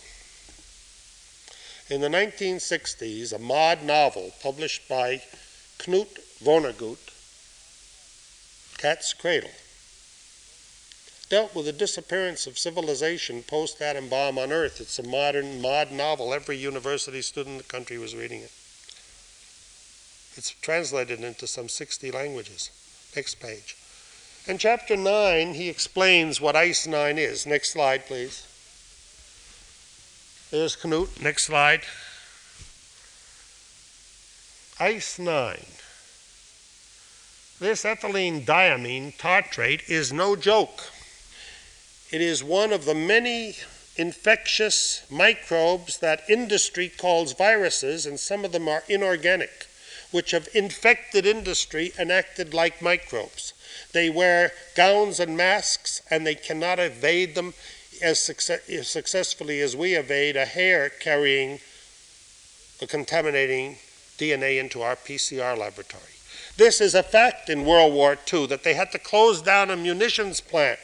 In the 1960s, a mod novel published by Knut Vonnegut, Cat's Cradle, dealt with the disappearance of civilization post atom bomb on Earth. It's a modern mod novel. Every university student in the country was reading it. It's translated into some 60 languages. Next page. In chapter 9, he explains what ICE 9 is. Next slide, please. There's Knut. Next slide. ICE 9. This ethylene diamine tartrate is no joke. It is one of the many infectious microbes that industry calls viruses, and some of them are inorganic, which have infected industry and acted like microbes. They wear gowns and masks, and they cannot evade them as, success- as successfully as we evade a hair carrying a contaminating DNA into our PCR laboratory. This is a fact in World War II that they had to close down a munitions plant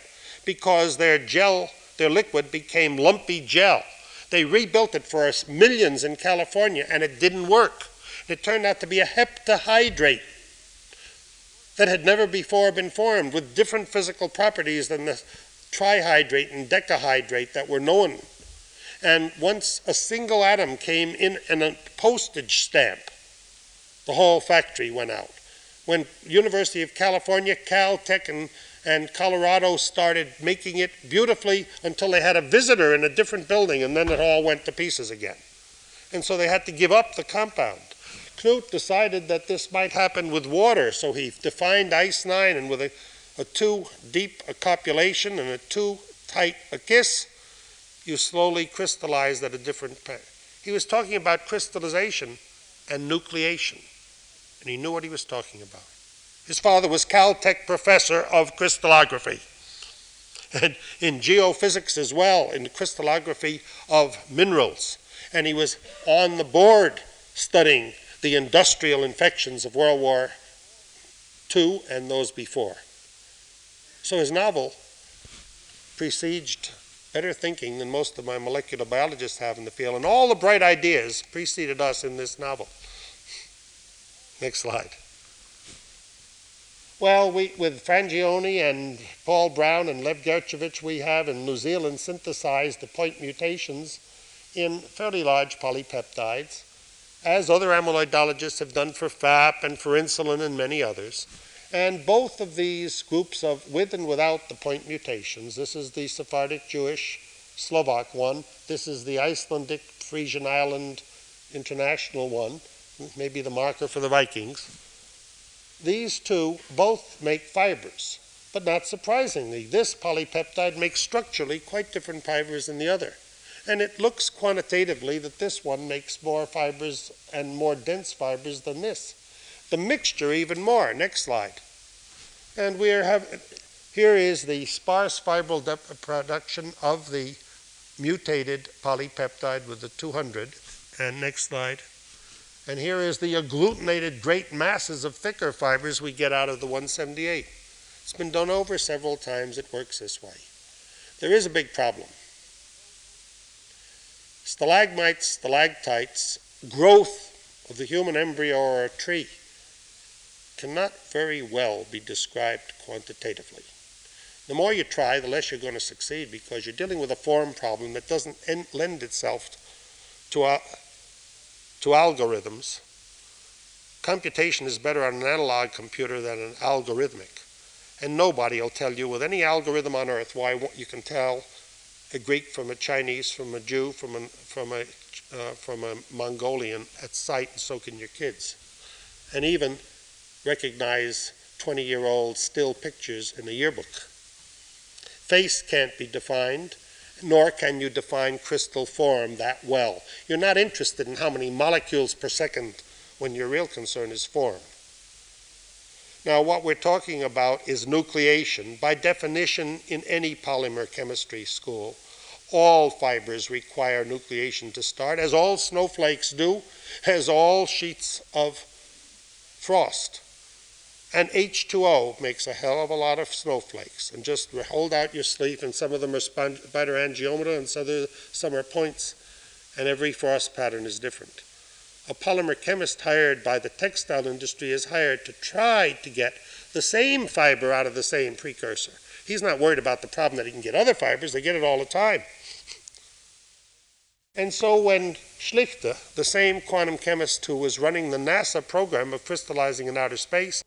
because their gel, their liquid became lumpy gel. They rebuilt it for us millions in California and it didn't work. It turned out to be a heptahydrate that had never before been formed with different physical properties than the trihydrate and decahydrate that were known. And once a single atom came in in a postage stamp, the whole factory went out. When University of California, Caltech, and, and Colorado started making it beautifully until they had a visitor in a different building, and then it all went to pieces again. And so they had to give up the compound. Knut decided that this might happen with water, so he defined ice nine, and with a, a too deep a copulation and a too tight a kiss, you slowly crystallize at a different path. He was talking about crystallization and nucleation, and he knew what he was talking about. His father was Caltech professor of crystallography, and in geophysics as well, in the crystallography of minerals, and he was on the board studying the industrial infections of World War II and those before. So his novel preceded better thinking than most of my molecular biologists have in the field, and all the bright ideas preceded us in this novel. <laughs> Next slide. Well, we, with Frangioni and Paul Brown and Lev Gershkovich, we have in New Zealand synthesized the point mutations in fairly large polypeptides as other amyloidologists have done for FAP and for insulin and many others. And both of these groups of with and without the point mutations, this is the Sephardic Jewish Slovak one. This is the Icelandic Frisian Island International one, maybe the marker for the Vikings. These two both make fibers, but not surprisingly, this polypeptide makes structurally quite different fibers than the other. And it looks quantitatively that this one makes more fibers and more dense fibers than this. The mixture even more. Next slide. And we are have, here is the sparse fibril production of the mutated polypeptide with the 200. And next slide. And here is the agglutinated great masses of thicker fibers we get out of the 178. It's been done over several times. It works this way. There is a big problem. Stalagmites, stalactites, growth of the human embryo or a tree cannot very well be described quantitatively. The more you try, the less you're going to succeed because you're dealing with a form problem that doesn't en- lend itself to, a, to algorithms. Computation is better on an analog computer than an algorithmic. And nobody will tell you with any algorithm on earth why you can tell a Greek from a Chinese, from a Jew, from a, from a, uh, from a Mongolian at sight, and so can your kids. And even recognize 20 year old still pictures in a yearbook. Face can't be defined, nor can you define crystal form that well. You're not interested in how many molecules per second when your real concern is form. Now, what we're talking about is nucleation. By definition, in any polymer chemistry school, all fibers require nucleation to start, as all snowflakes do, as all sheets of frost. And H2O makes a hell of a lot of snowflakes. And just hold out your sleeve, and some of them are spider angiomata, and some are points, and every frost pattern is different. A polymer chemist hired by the textile industry is hired to try to get the same fiber out of the same precursor. He's not worried about the problem that he can get other fibers, they get it all the time. And so when Schlichte, the same quantum chemist who was running the NASA program of crystallizing in outer space,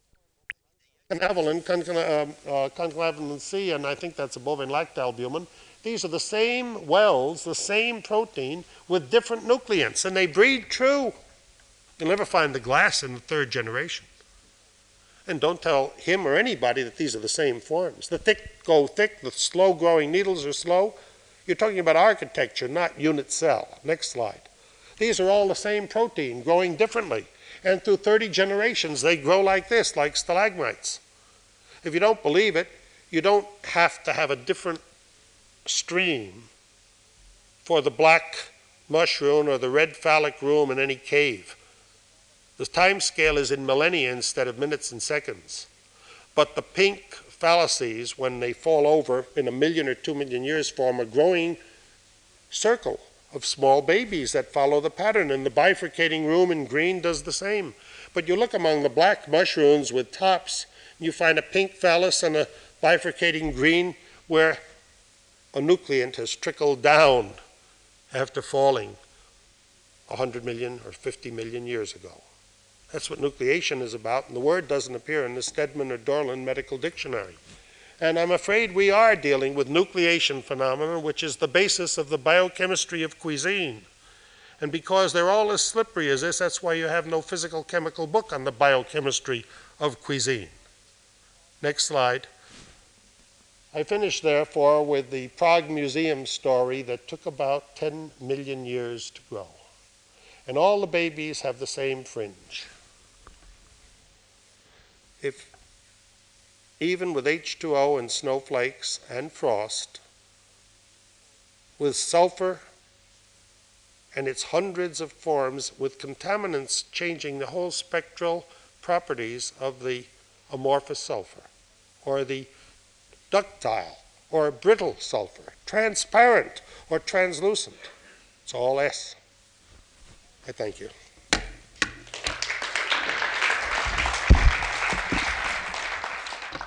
Canaverin, concanavalin uh, C, and I think that's a bovine lactalbumin, these are the same wells, the same protein, with different nucleants, and they breed true. You'll never find the glass in the third generation. And don't tell him or anybody that these are the same forms. The thick go thick, the slow growing needles are slow. You're talking about architecture, not unit cell. Next slide. These are all the same protein growing differently. And through 30 generations, they grow like this, like stalagmites. If you don't believe it, you don't have to have a different stream for the black mushroom or the red phallic room in any cave. The time scale is in millennia instead of minutes and seconds. But the pink fallacies, when they fall over in a million or two million years, form a growing circle of small babies that follow the pattern, and the bifurcating room in green does the same. But you look among the black mushrooms with tops, and you find a pink phallus and a bifurcating green where a nucleant has trickled down after falling 100 million or 50 million years ago. That's what nucleation is about, and the word doesn't appear in the Stedman or Dorland Medical Dictionary. And I'm afraid we are dealing with nucleation phenomenon, which is the basis of the biochemistry of cuisine. And because they're all as slippery as this, that's why you have no physical chemical book on the biochemistry of cuisine. Next slide. I finish, therefore, with the Prague Museum story that took about 10 million years to grow. And all the babies have the same fringe if even with H2O and snowflakes and frost, with sulfur and its hundreds of forms, with contaminants changing the whole spectral properties of the amorphous sulfur, or the ductile or brittle sulfur, transparent or translucent. It's all S. I thank you.